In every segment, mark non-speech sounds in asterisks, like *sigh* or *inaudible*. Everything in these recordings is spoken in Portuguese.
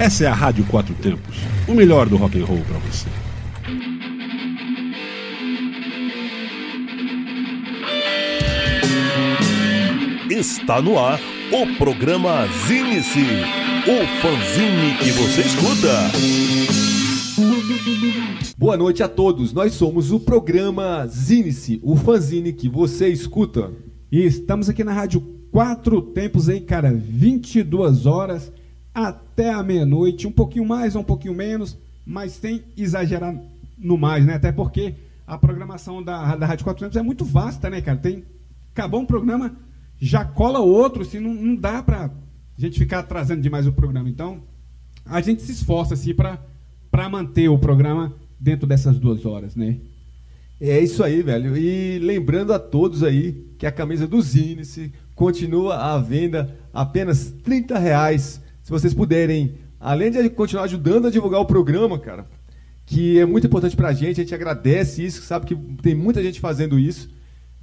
Essa é a Rádio Quatro Tempos, o melhor do rock and roll para você. Está no ar o programa Zine-se, o fanzine que você escuta. Boa noite a todos, nós somos o programa Zine-se, o fanzine que você escuta. E estamos aqui na Rádio Quatro Tempos aí, cara, 22 horas até a meia-noite, um pouquinho mais ou um pouquinho menos, mas sem exagerar no mais, né? Até porque a programação da, da Rádio Quatro Tempos é muito vasta, né, cara? Tem, acabou um programa, já cola outro, assim, não, não dá pra gente ficar atrasando demais o programa. Então, a gente se esforça, assim, para manter o programa dentro dessas duas horas, né? É isso aí, velho. E lembrando a todos aí que a camisa do Zinice continua à venda apenas 30 reais se vocês puderem, além de continuar ajudando a divulgar o programa, cara, que é muito importante pra gente, a gente agradece isso, sabe que tem muita gente fazendo isso.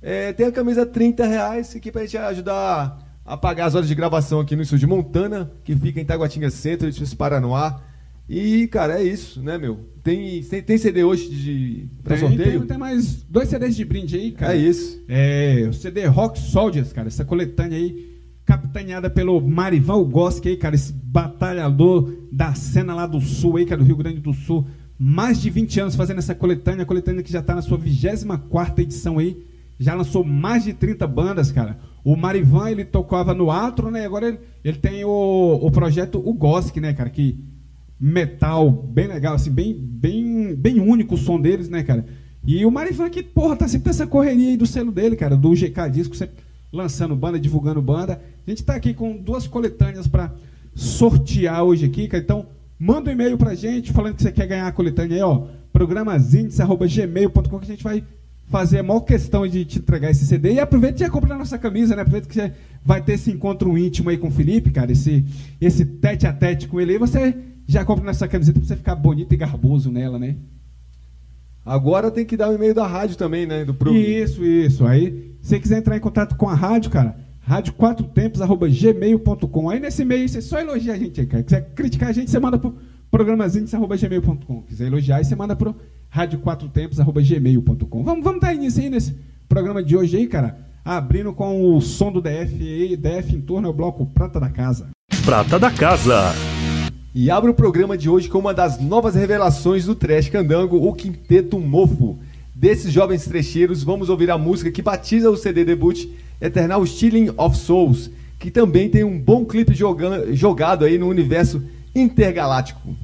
É, tem a camisa 30 reais aqui pra gente ajudar a pagar as horas de gravação aqui no estúdio de Montana, que fica em Taguatinga Centro, de Paranoá. E, cara, é isso, né, meu? Tem, tem, tem CD hoje de, pra tem, sorteio? Tem, tem, mais dois CDs de brinde aí, cara. É isso. É, o CD Rock Soldiers, cara, essa coletânea aí capitaneada pelo Marival Goski aí, cara, esse batalhador da cena lá do sul aí, cara, do Rio Grande do Sul. Mais de 20 anos fazendo essa coletânea, a coletânea que já está na sua 24 edição aí. Já lançou mais de 30 bandas, cara. O Marivan, ele tocava no Atro, né? Agora ele, ele tem o, o projeto O Gosk, né, cara? Que metal bem legal, assim, bem, bem, bem único o som deles, né, cara? E o Marivan que, porra, tá sempre nessa correria aí do selo dele, cara, do GK Disco, sempre lançando banda, divulgando banda. A gente está aqui com duas coletâneas para sortear hoje aqui. Então, manda um e-mail para a gente falando que você quer ganhar a coletânea aí, ó. programazindes.gmail.com que a gente vai fazer a maior questão de te entregar esse CD. E aproveita e já compra a nossa camisa, né? Aproveita que você vai ter esse encontro íntimo aí com o Felipe, cara. Esse, esse tete a tete com ele aí. Você já compra nossa camiseta para você ficar bonito e garboso nela, né? Agora tem que dar o e-mail da rádio também, né? Do pro... Isso, isso. Aí, se você quiser entrar em contato com a rádio, cara, rádio quatro tempos, arroba gmail.com. Aí nesse e-mail você só elogia a gente aí, cara. Quiser criticar a gente, você manda pro programazinho arroba gmail.com. Quiser elogiar, aí você manda pro rádio quatro tempos, arroba gmail.com. Vamos, vamos dar início aí nesse programa de hoje aí, cara. Abrindo com o som do DF aí, DF em torno ao bloco Prata da Casa. Prata da Casa. E abre o programa de hoje com uma das novas revelações do Trash Candango, o Quinteto Mofo. Desses jovens trecheiros, vamos ouvir a música que batiza o CD debut Eternal Stealing of Souls, que também tem um bom clipe jogando, jogado aí no universo intergaláctico.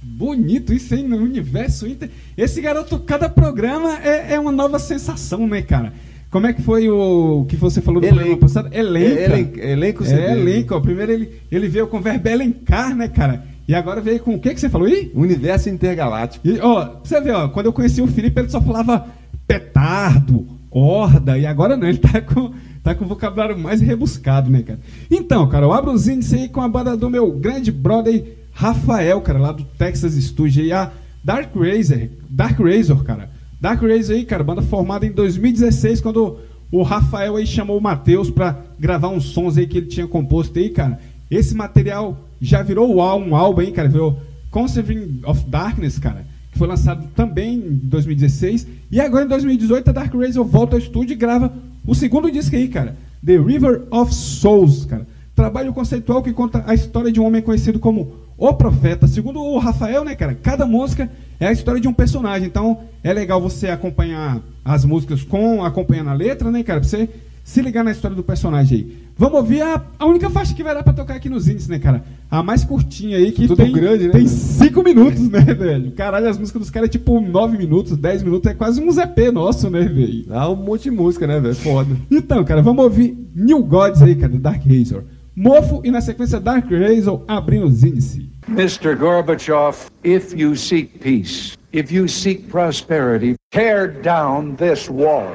Bonito isso aí no universo inter... Esse garoto, cada programa é, é uma nova sensação, né, cara? Como é que foi o que você falou no elenco. programa passado? Elenco. É, elenco, elenco CD. É, elenco. Ó. Primeiro ele, ele veio com o verbo elencar, né, cara? E agora veio com o que que você falou aí? Universo intergaláctico. E, ó, você vê, ó, quando eu conheci o Felipe, ele só falava petardo, horda, e agora não, ele tá com, tá com o vocabulário mais rebuscado, né, cara? Então, cara, eu abro os índices aí com a banda do meu grande brother Rafael, cara, lá do Texas Studio, e a Dark Razor, Dark Razor, cara. Dark Razor aí, cara, banda formada em 2016, quando o Rafael aí chamou o Matheus para gravar uns sons aí que ele tinha composto aí, cara. Esse material já virou um álbum aí, cara, virou Conserving of Darkness, cara, que foi lançado também em 2016. E agora em 2018 a Dark Razor volta ao estúdio e grava o segundo disco aí, cara, The River of Souls, cara. Trabalho conceitual que conta a história de um homem conhecido como o Profeta. Segundo o Rafael, né, cara, cada música é a história de um personagem. Então, é legal você acompanhar as músicas com acompanhando a letra, né, cara? Pra você se ligar na história do personagem aí. Vamos ouvir a, a única faixa que vai dar pra tocar aqui nos índices, né, cara? A mais curtinha aí, que Tudo tem, grande, né? tem cinco minutos, né, velho? Caralho, as músicas dos caras é tipo nove minutos, dez minutos, é quase um ZP nosso, né, velho? Dá um monte de música, né, velho? Foda. Então, cara, vamos ouvir New Gods aí, cara, do Dark Razor. Mofo e na sequência Dark Razor abrindo os índices. Mr. Gorbachev, if you seek peace, if you seek prosperity, tear down this wall.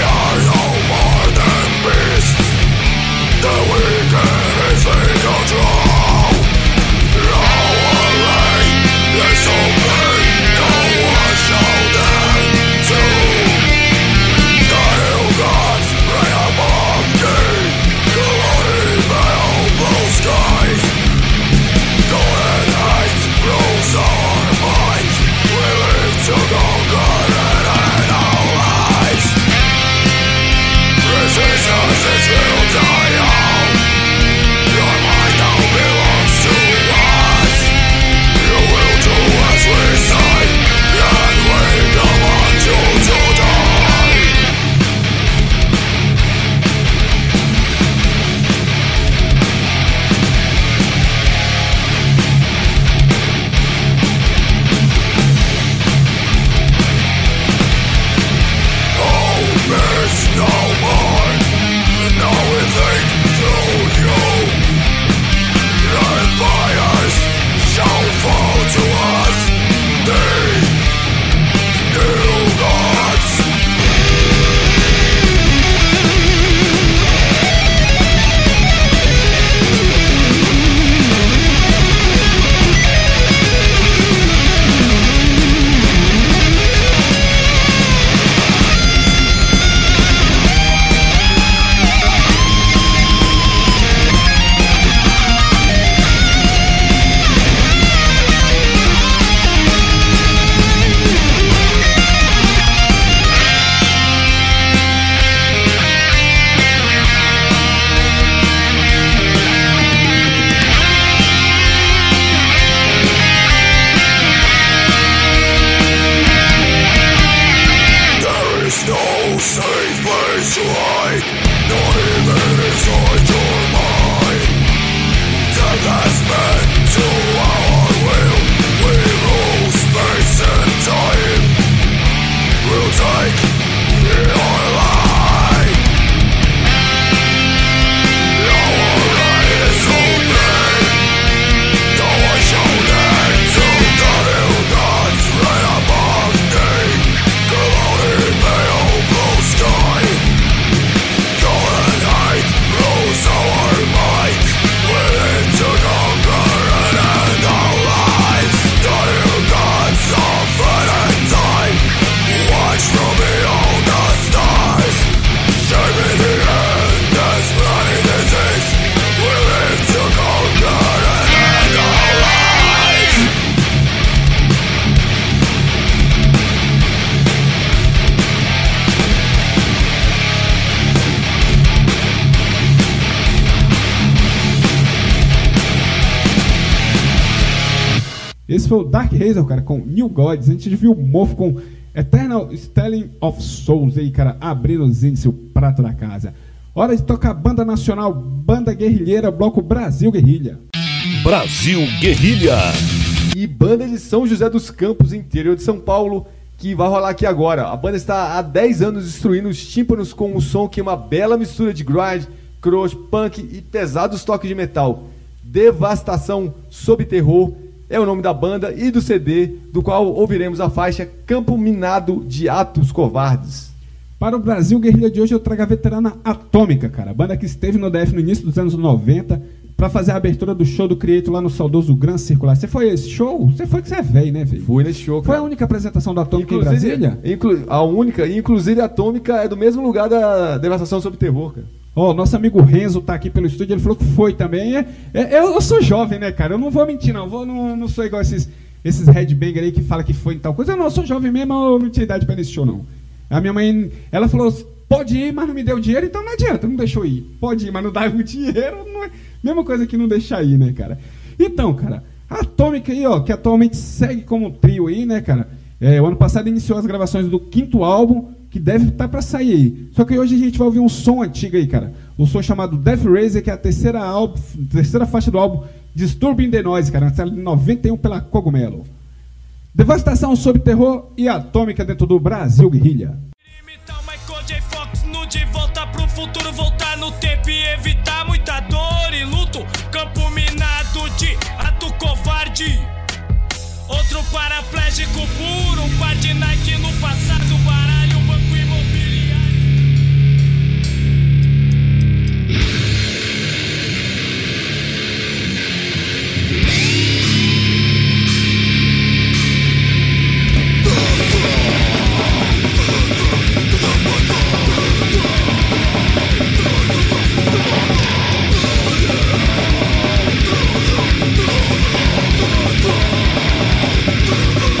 o Dark Hazel, cara, com New Gods. A gente viu o Mofo com Eternal Stelling of Souls aí, cara, abrindo os índices, o prato da casa. Hora de tocar banda nacional, banda guerrilheira, bloco Brasil Guerrilha. Brasil Guerrilha. E banda de São José dos Campos, interior de São Paulo, que vai rolar aqui agora. A banda está há 10 anos destruindo os tímpanos com um som que é uma bela mistura de grind, crust, punk e pesados toques de metal. Devastação sob terror é o nome da banda e do CD, do qual ouviremos a faixa Campo Minado de Atos Covardes. Para o Brasil Guerrilha de hoje eu trago a veterana Atômica, cara. Banda que esteve no DF no início dos anos 90 para fazer a abertura do show do Creator lá no saudoso Gran Circular. Você foi esse show? Você foi que você é velho, né, velho? Fui nesse show, Foi cara. a única apresentação da Atômica em Brasília? a única, e inclusive a Atômica é do mesmo lugar da Devastação sob terror, cara. Ó, nosso amigo Renzo tá aqui pelo estúdio, ele falou que foi também. É, é- eu, eu sou jovem, né, cara? Eu não vou mentir, não. Vou, não, não sou igual esses, esses headbanger aí que fala que foi em tal coisa. Não, eu sou jovem mesmo, eu não tinha idade pra ir nesse show, não. A minha mãe, ela falou, pode ir, mas não me deu dinheiro, então não adianta, não deixou ir. Pode ir, mas não dá o *laughs* dinheiro, não é... mesma coisa que não deixar ir, né, cara? Então, cara, a Atômica aí, ó, que atualmente segue como trio aí, né, cara? É, o ano passado iniciou as gravações do quinto álbum, que deve estar tá para sair aí. Só que hoje a gente vai ouvir um som antigo aí, cara. Um som chamado Death Razer, que é a terceira, álbum, terceira faixa do álbum Disturbing the Noise, cara, Na em 91 pela Cogumelo. Devastação sobre terror e atômica dentro do Brasil Guerrilha. Imitar o Michael J. Fox no De Volta pro Futuro, voltar no tempo e evitar muita dor e luto. Campo minado de ato covarde. Outro paraplégico puro, um par de Nike no passado barato. Oh, oh,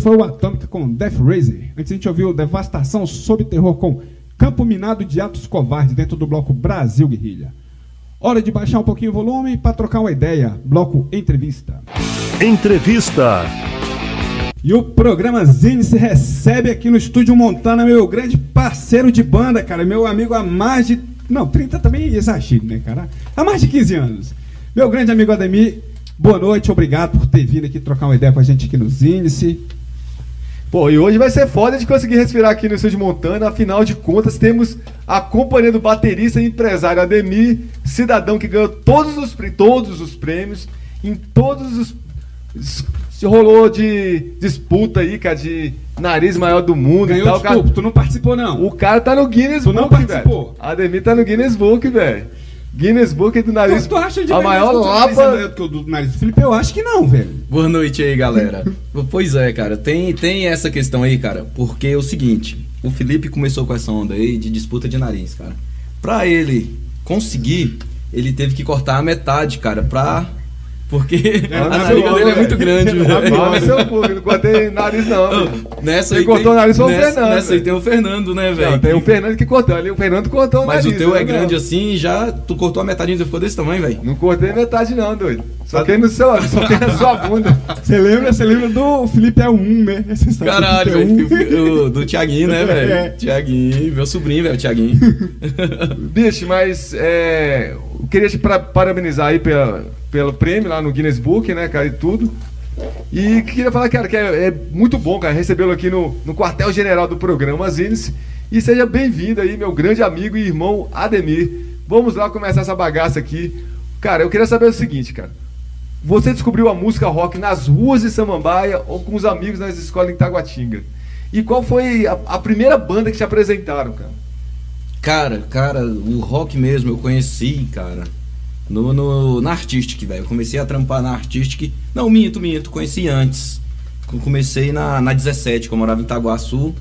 Foi o Atômica com Death Razer. Antes a gente ouviu Devastação sob terror com Campo Minado de Atos Covardes dentro do bloco Brasil Guerrilha. Hora de baixar um pouquinho o volume para trocar uma ideia. Bloco Entrevista. Entrevista. E o programa Zine se recebe aqui no Estúdio Montana, meu grande parceiro de banda, cara. Meu amigo há mais de. Não, 30 também é exagero, né, cara? Há mais de 15 anos. Meu grande amigo Ademir, boa noite, obrigado por ter vindo aqui trocar uma ideia com a gente aqui no Zine. Pô, e hoje vai ser foda de conseguir respirar aqui no Estúdio Montana. Afinal de contas, temos a companhia do baterista e empresário Ademir, cidadão que ganhou todos os, todos os prêmios, em todos os. Se rolou de disputa aí, cara, de nariz maior do mundo e Ganhou tal. desculpa, cara. tu não participou não. O cara tá no Guinness Tu não Book, participou. velho. Ademir tá no Guinness Book, velho. Guinness Book do nariz. Tu, tu acha de a maior é lapa. maior do que o do nariz do Felipe? Eu acho que não, velho. Boa noite aí, galera. pois é, cara, tem, tem essa questão aí, cara, porque é o seguinte, o Felipe começou com essa onda aí de disputa de nariz, cara. Pra ele conseguir, ele teve que cortar a metade, cara, pra... Porque É, a nariz dele é é. muito grande, *laughs* velho. Não, mas seu cu, não cortei nariz, não. Nessa Quem cortou tem, o nariz foi o Fernando, Nessa aí tem o Fernando, né, velho? Tem o Fernando que cortou ali. O Fernando cortou o Mas nariz. o teu é eu não. grande assim, já tu cortou a metade ainda ficou desse tamanho, velho. Não cortei metade, não, doido. Só que no seu, só que na sua bunda. Você lembra, você lembra do Felipe é um, né? O Caralho, é velho. Do, Tiaguinho, né, *laughs* É. velho? Tiaguinho, meu sobrinho, velho, Tiaguinho. Bicho, mas é, eu queria te parabenizar aí pela, pelo prêmio lá no Guinness Book, né, cara, e tudo. E queria falar, cara, que é, é muito bom, cara, recebê-lo aqui no, no quartel-general do programa Zines. E seja bem-vindo aí, meu grande amigo e irmão Ademir. Vamos lá começar essa bagaça aqui. Cara, eu queria saber o seguinte, cara. Você descobriu a música rock nas ruas de Samambaia ou com os amigos nas escolas em Taguatinga? E qual foi a, a primeira banda que te apresentaram, cara? Cara, cara, o rock mesmo eu conheci, cara, no, no, na Artistic, velho. Eu comecei a trampar na Artistic. Não, minto, minto, conheci antes. Co- Comecei na, na 17, que eu morava em Itaguaçu.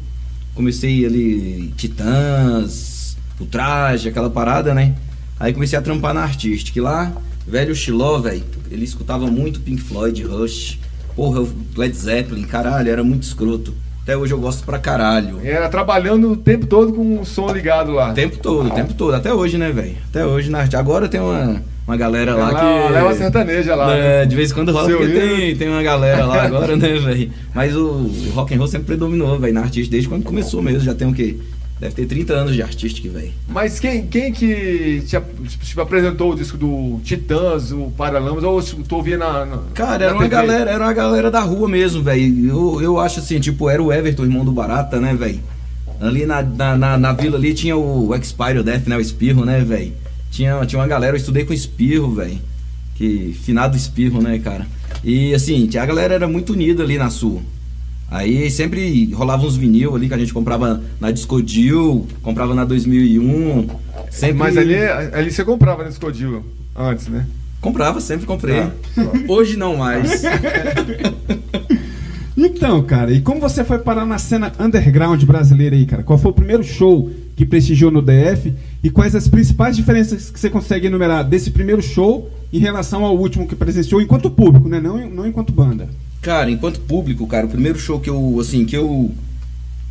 Comecei ali, Titãs, o traje, aquela parada, né? Aí comecei a trampar na Artistic. Lá, velho Xiló, velho, ele escutava muito Pink Floyd, Rush. Porra, Led Zeppelin, caralho, era muito escroto. Até hoje eu gosto pra caralho. Era trabalhando o tempo todo com o som ligado lá. O tempo todo, o tempo todo. Até hoje, né, velho? Até hoje na arte. Agora tem uma, uma galera lá Ela que. leva sertaneja lá. É, né? de vez em quando rola, Seu porque tem, tem uma galera lá *laughs* agora, né, velho? Mas o, o rock and roll sempre predominou, velho, na artista, desde quando começou mesmo. Já tem o quê? Deve ter 30 anos de artística, velho. Mas quem, quem que te, te apresentou o disco do Titãs, o Paralamas, ou se tu ouvia na, na Cara, na era uma TV? galera, era uma galera da rua mesmo, velho. Eu, eu acho assim, tipo, era o Everton, irmão do Barata, né, velho? Ali na, na, na, na vila ali tinha o Expire, Death, né? O Espirro, né, velho? Tinha, tinha uma galera, eu estudei com o Espirro, velho. Que finado Espirro, né, cara? E assim, tinha- a galera era muito unida ali na sul. Aí sempre rolava uns vinil ali que a gente comprava na Discodil, comprava na 2001. Sempre Mas ali, ali você comprava nesse Codil antes, né? comprava, sempre comprei. Tá. Hoje não mais. *laughs* Então, cara, e como você foi parar na cena underground brasileira aí, cara? Qual foi o primeiro show que prestigiou no DF? E quais as principais diferenças que você consegue enumerar desse primeiro show em relação ao último que presenciou enquanto público, né? Não, não enquanto banda. Cara, enquanto público, cara, o primeiro show que eu, assim, que eu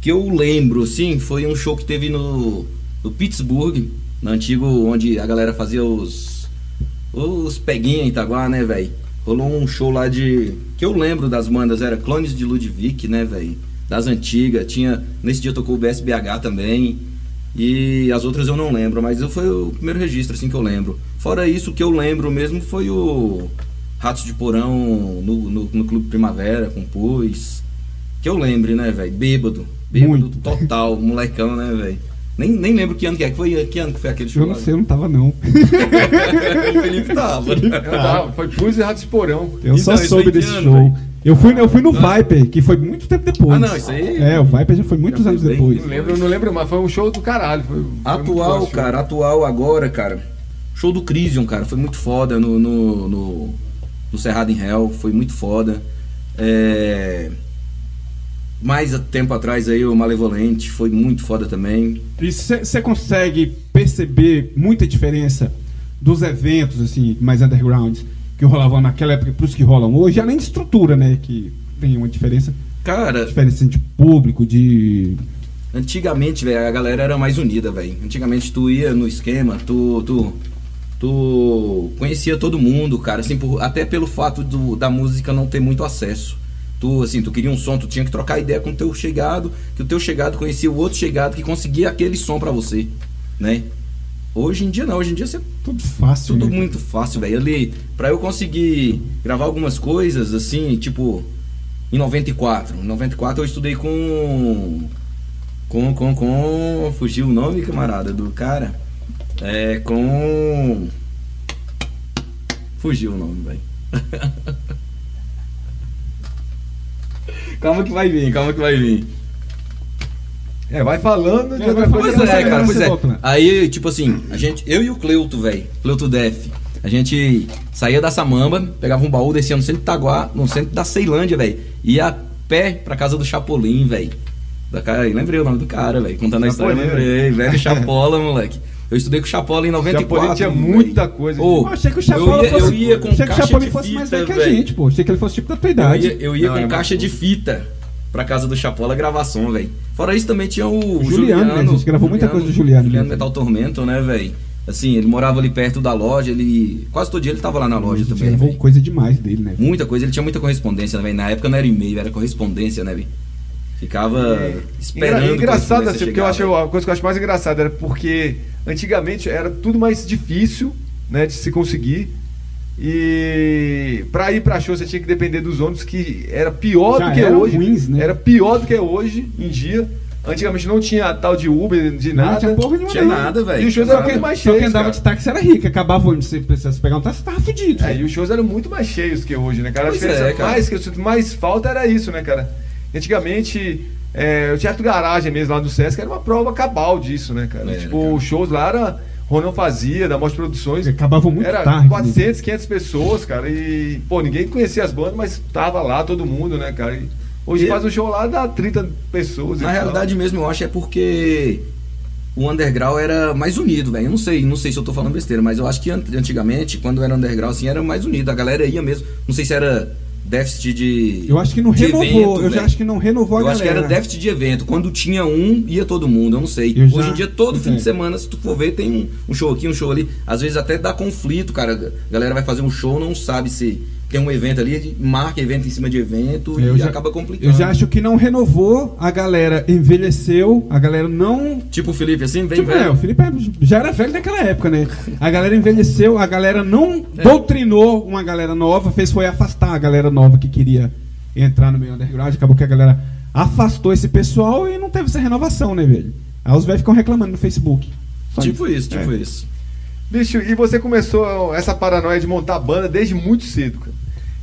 que eu lembro, assim, foi um show que teve no, no Pittsburgh, no antigo, onde a galera fazia os os peguinha em Itaguá, né, velho? Rolou um show lá de que eu lembro das bandas, era Clones de Ludwig, né, velho? Das antigas, tinha nesse dia tocou o BSBH também. E as outras eu não lembro, mas foi o primeiro registro assim que eu lembro. Fora isso, o que eu lembro mesmo foi o Ratos de Porão no, no, no Clube Primavera com Pus. Que eu lembre, né, velho? Bêbado. Bêbado Muito. total, molecão, né, velho? Nem, nem lembro que ano que é. Que, foi, que ano que foi aquele show? Eu não lá? sei, eu não tava não. *laughs* o Felipe tava. Eu tava, foi Pus e Ratos de Porão. Eu só Então, soube desse ano, show. velho? Eu fui, eu fui no Viper, que foi muito tempo depois. Ah, não, isso aí- É, o Viper já foi muitos Já anos foi bem- depois. Não lembro, não lembro, mas foi um show do caralho. Foi, foi Atual, bom, cara, atual agora, cara. Show do Crisium, cara, foi muito foda no, no, no, no Cerrado em Hell, foi muito foda. É... Mais tempo atrás aí, o Malevolente, foi muito foda também. E você consegue perceber muita diferença dos eventos assim mais underground que rolavam naquela época para os que rolam hoje, além de estrutura, né, que tem uma diferença. Cara, Diferença assim, de público, de. Antigamente, velho, a galera era mais unida, velho. Antigamente tu ia no esquema, tu, tu, tu conhecia todo mundo, cara, assim, por- até pelo fato do- da música não ter muito acesso. Tu, assim, tu queria um som, tu tinha que trocar ideia com o teu chegado, que o teu chegado conhecia o outro chegado que conseguia aquele som pra você, né? Hoje em dia não, hoje em dia você Tudo fácil. tudo né? muito fácil, velho. Ali, pra eu conseguir gravar algumas coisas, assim, tipo, em 94. Em 94 eu estudei com. Com, com, com. Fugiu o nome, camarada, do cara. É, com. Fugiu o nome, velho. *laughs* calma que vai vir, calma que vai vir. É, vai falando de É, outra vai coisa. Pois é, cara, pois é. volta, né? Aí, tipo assim, a gente, eu e o Cleuto, velho, Cleuto Def, a gente saía da Samamba, pegava um baú, descia no centro de Itaguá, no centro da Ceilândia, velho, ia a pé pra casa do Chapolin, velho. Da cara, lembrei o nome do cara, velho, contando a história, Chapolin. lembrei, velho *laughs* Chapola, moleque. Eu estudei com o Chapola em 94. Chapolin tinha muita coisa. Ô, Eu achei que o Chapola eu ia, fosse. eu ia com achei que o Chapolin de fosse mais fita, velho que a gente, pô. Achei que ele fosse tipo da tua Eu idade. ia, eu ia Não, com era caixa mais de fita pra casa do Chapola gravar som, velho. Fora isso também tinha o, O Juliano, né? A gente gravou muita coisa do Juliano, Juliano né? Metal Tormento, né, velho? Assim, ele morava ali perto da loja, ele. Quase todo dia ele tava lá na loja A gente também. gravou velho. coisa demais dele, né? Muita coisa, ele tinha muita correspondência, né, velho? Na época não era e-mail, era correspondência, né, velho? Ficava esperando. Engra- engraçado, assim, porque eu acho a coisa que eu acho mais engraçada era porque antigamente era tudo mais difícil, né, de se conseguir. E pra ir pra show você tinha que depender dos ônibus, que era pior Já do que hoje. ruins, né? Era pior do que é hoje em dia. Antigamente não tinha tal de Uber, de Não, nada. tinha porra nenhuma. Tinha não. nada, velho. E os shows eram muito mais Só cheios. quem andava cara. de táxi era rico. Acabava o ônibus, você precisasse pegar um táxi, tava fudido. É, e os shows eram muito mais cheios que hoje, né, cara? A Pois diferença é, cara. mais que eu sinto mais falta era isso, né, cara? Antigamente, é, o Teatro Garagem mesmo lá do Sesc era uma prova cabal disso, né, cara? É, tipo, cara. os shows lá era. Ronald fazia, da Morte Produções. Acabavam muito era tarde. né? 400, 500 pessoas, cara. E, pô, ninguém conhecia as bandas, mas tava lá todo mundo, né, cara? E hoje E- faz um show lá, dá 30 pessoas. Na tal. realidade mesmo, eu acho é porque o underground era mais unido, velho. Eu não sei, não sei se eu tô falando besteira, mas eu acho que an- antigamente, quando era underground, assim, era mais unido. A galera ia mesmo. Não sei se era déficit de. Eu acho que não renovou. evento, eu já acho que não renovou a Eu acho galera. que era déficit de evento. Quando tinha um, ia todo mundo, eu não sei. Eu já- Hoje em dia, todo fim é. de semana, se tu for ver, tem um, um show aqui, um show ali. Às vezes até dá conflito, cara. A galera vai fazer um show, não sabe se tem um evento ali, marca evento em cima de evento Eu e já- acaba complicando. Eu já acho que não renovou, a galera envelheceu, a galera não. Tipo o Felipe, assim, bem Tipo, é, velho. o Felipe é- já era velho naquela época, né? *laughs* A galera envelheceu, a galera não É. doutrinou uma galera nova, fez foi afastar a galera nova que queria entrar no meio underground. Acabou que a galera afastou esse pessoal e não teve essa renovação, né, velho? Aí os velhos ficam reclamando no Facebook. Tipo isso, tipo É. isso. Bicho, e você começou essa paranoia de montar banda desde muito cedo, cara.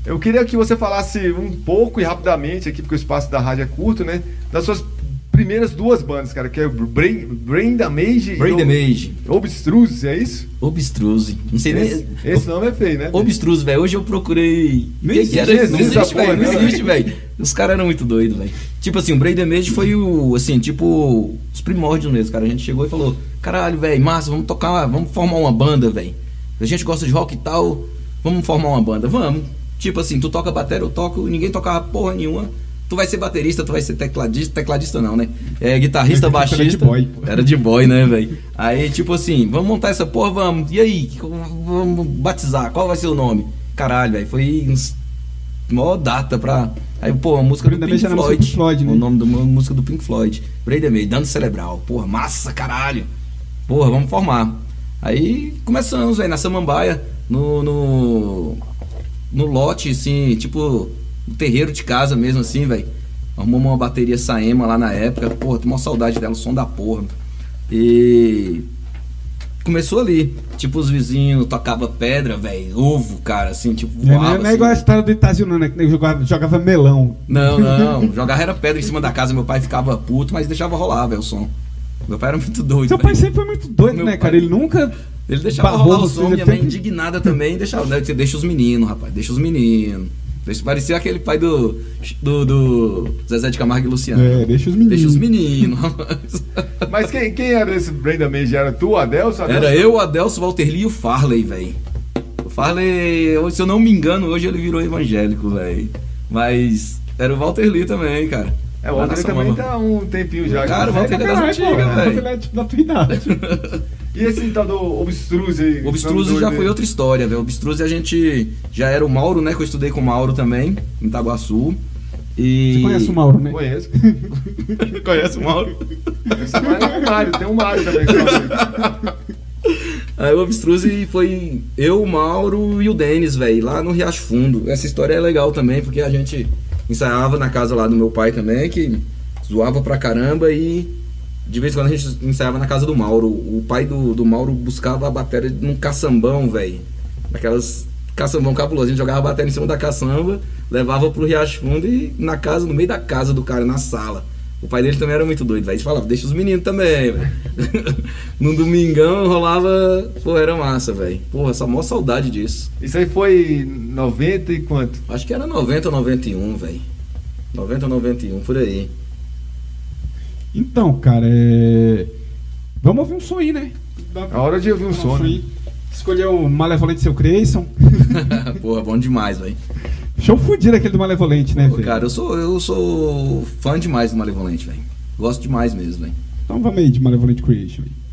Eu queria que você falasse um pouco e rapidamente aqui, porque o espaço da rádio é curto, né? Das suas primeiras duas bandas, cara, que é o Brain, Brain Damage Brain e Damage. Obstruse, é isso? Obstruse. Não sei Esse, nem. esse nome é feio, né? Obstruse, velho. Hoje eu procurei. Era existe esse? Não existe, velho. Não existe, velho. Os caras eram muito doidos, velho. Tipo assim, o Brain Damage foi o. Assim, tipo. Os primórdios mesmo, cara. A gente chegou e falou: caralho, velho, massa, vamos tocar. Vamos formar uma banda, velho. A gente gosta de rock e tal. Vamos formar uma banda. Vamos. Tipo assim, tu toca bateria, eu toco. Ninguém tocava porra nenhuma. Tu vai ser baterista, tu vai ser tecladista. Tecladista não, né? É guitarrista, *laughs* Era de baixista. boy. Era de boy, né, velho? Aí, tipo assim, vamos montar essa porra, vamos. E aí? Vamos batizar. Qual vai ser o nome? Caralho, velho. Foi uns. Mó data pra. Aí, pô, a música do Pink música Floyd. do Pink Floyd, né? O nome da música do Pink Floyd. Brenda May, dano cerebral. Porra, massa, caralho. Porra, vamos formar. Aí começamos, velho, na Samambaia, no, no. No lote, assim, tipo, no terreiro de casa mesmo, assim, velho. Arrumamos uma bateria Saema lá na época. Porra, tenho uma saudade dela, o som da porra. E. Começou ali. Tipo, os vizinhos tocavam pedra, velho. Ovo, cara, assim, tipo, Não é, voava. não é assim. igual a história do Itazio, não, né? Que jogava, jogava melão. Não, não. Jogava era pedra em cima da casa, meu pai ficava puto, mas deixava rolar, velho, o som. Meu pai era muito doido. Seu velho. pai sempre foi muito doido, Meu né, pai- cara? Ele nunca. Ele deixava barrou rolar o som, ele minha mãe indignada também, deixava, né, deixa os meninos, rapaz, deixa os meninos. Deixa, parecia aquele pai do, do, do Zezé de Camargo e Luciano. É, deixa os meninos. Deixa os meninos, *laughs* rapaz. Mas quem, quem era esse Brain Damage? Era tu, Adelso? Adelso? Era eu, o Adelso, o Walter Lee e o Farley, velho. O Farley, se eu não me engano, hoje ele virou evangélico, velho. Mas Era o Walter Lee também, cara. É, o na também tá um tempinho já. Cara, o tá é das pô. antigas, Mas velho. ele é tipo da tua idade. E esse tal do Obstruse Obstruse já foi outra história, velho. O Obstruse a gente já era o Mauro, né? Que eu estudei com o Mauro também, em Itaguaçu. E... Você conhece o Mauro, né? Conheço. *laughs* Conhece o Mauro? É o Mário, tem um Mário também. Aí o Obstruse foi eu, o Mauro e o Denis, velho, lá no Riacho Fundo. Essa história é legal também, porque a gente ensaiava na casa lá do meu pai também, que zoava pra caramba e de vez em quando a gente ensaiava na casa do Mauro. O pai do, do Mauro buscava a bateria num caçambão, velho. Daquelas caçambão cabuloso. A gente jogava a bateria em cima da caçamba, levava pro Riacho Fundo e na casa, no meio da casa do cara, na sala. O pai dele também era muito doido, velho. A gente falava, deixa os meninos também, velho. *laughs* no domingão rolava. Pô, era massa, velho. Porra, essa maior saudade disso. Isso aí foi 90 e quanto? Acho que era 90 ou 91, velho. 90 ou 91, por aí. Então, cara, é... Vamos ouvir um som aí, né? A hora de ouvir um som, né? Escolheu o Malevolente Seu Creyson. *laughs* Porra, bom demais, velho. Show fudido aquele do Malevolente, né, velho? Cara, eu sou, eu sou fã demais do Malevolente, velho. Gosto demais mesmo, velho. Então vamos aí de Malevolent Creation. aí.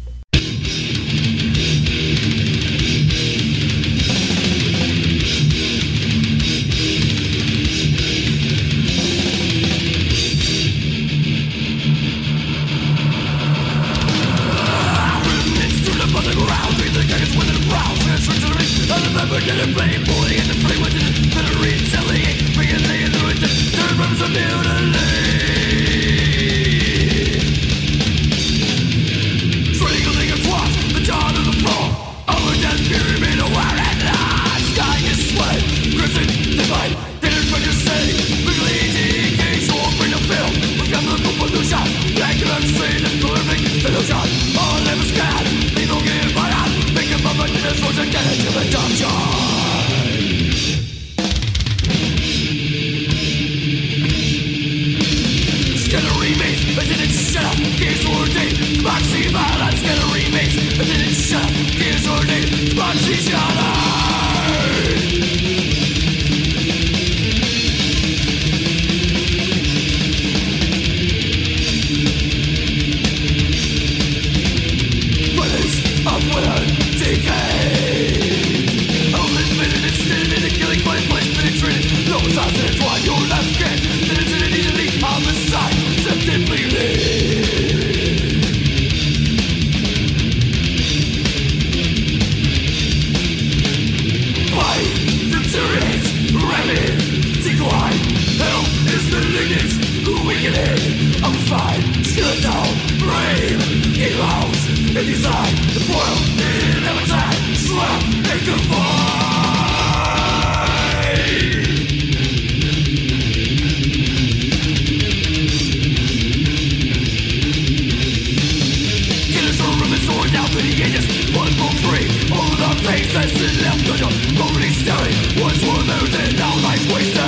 cages, one for free. All the faces left on your lonely stain. Once were theirs and now life's wasted.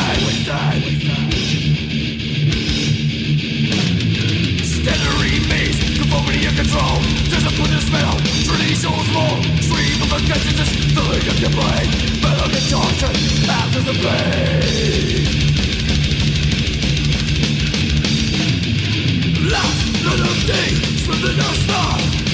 Steady maze, conformity and control. Discipline and smell, trinity shows more. Stream of unconsciousness filling up your brain. Better than torture, after the pain. Last Left, of D, swimming in our star.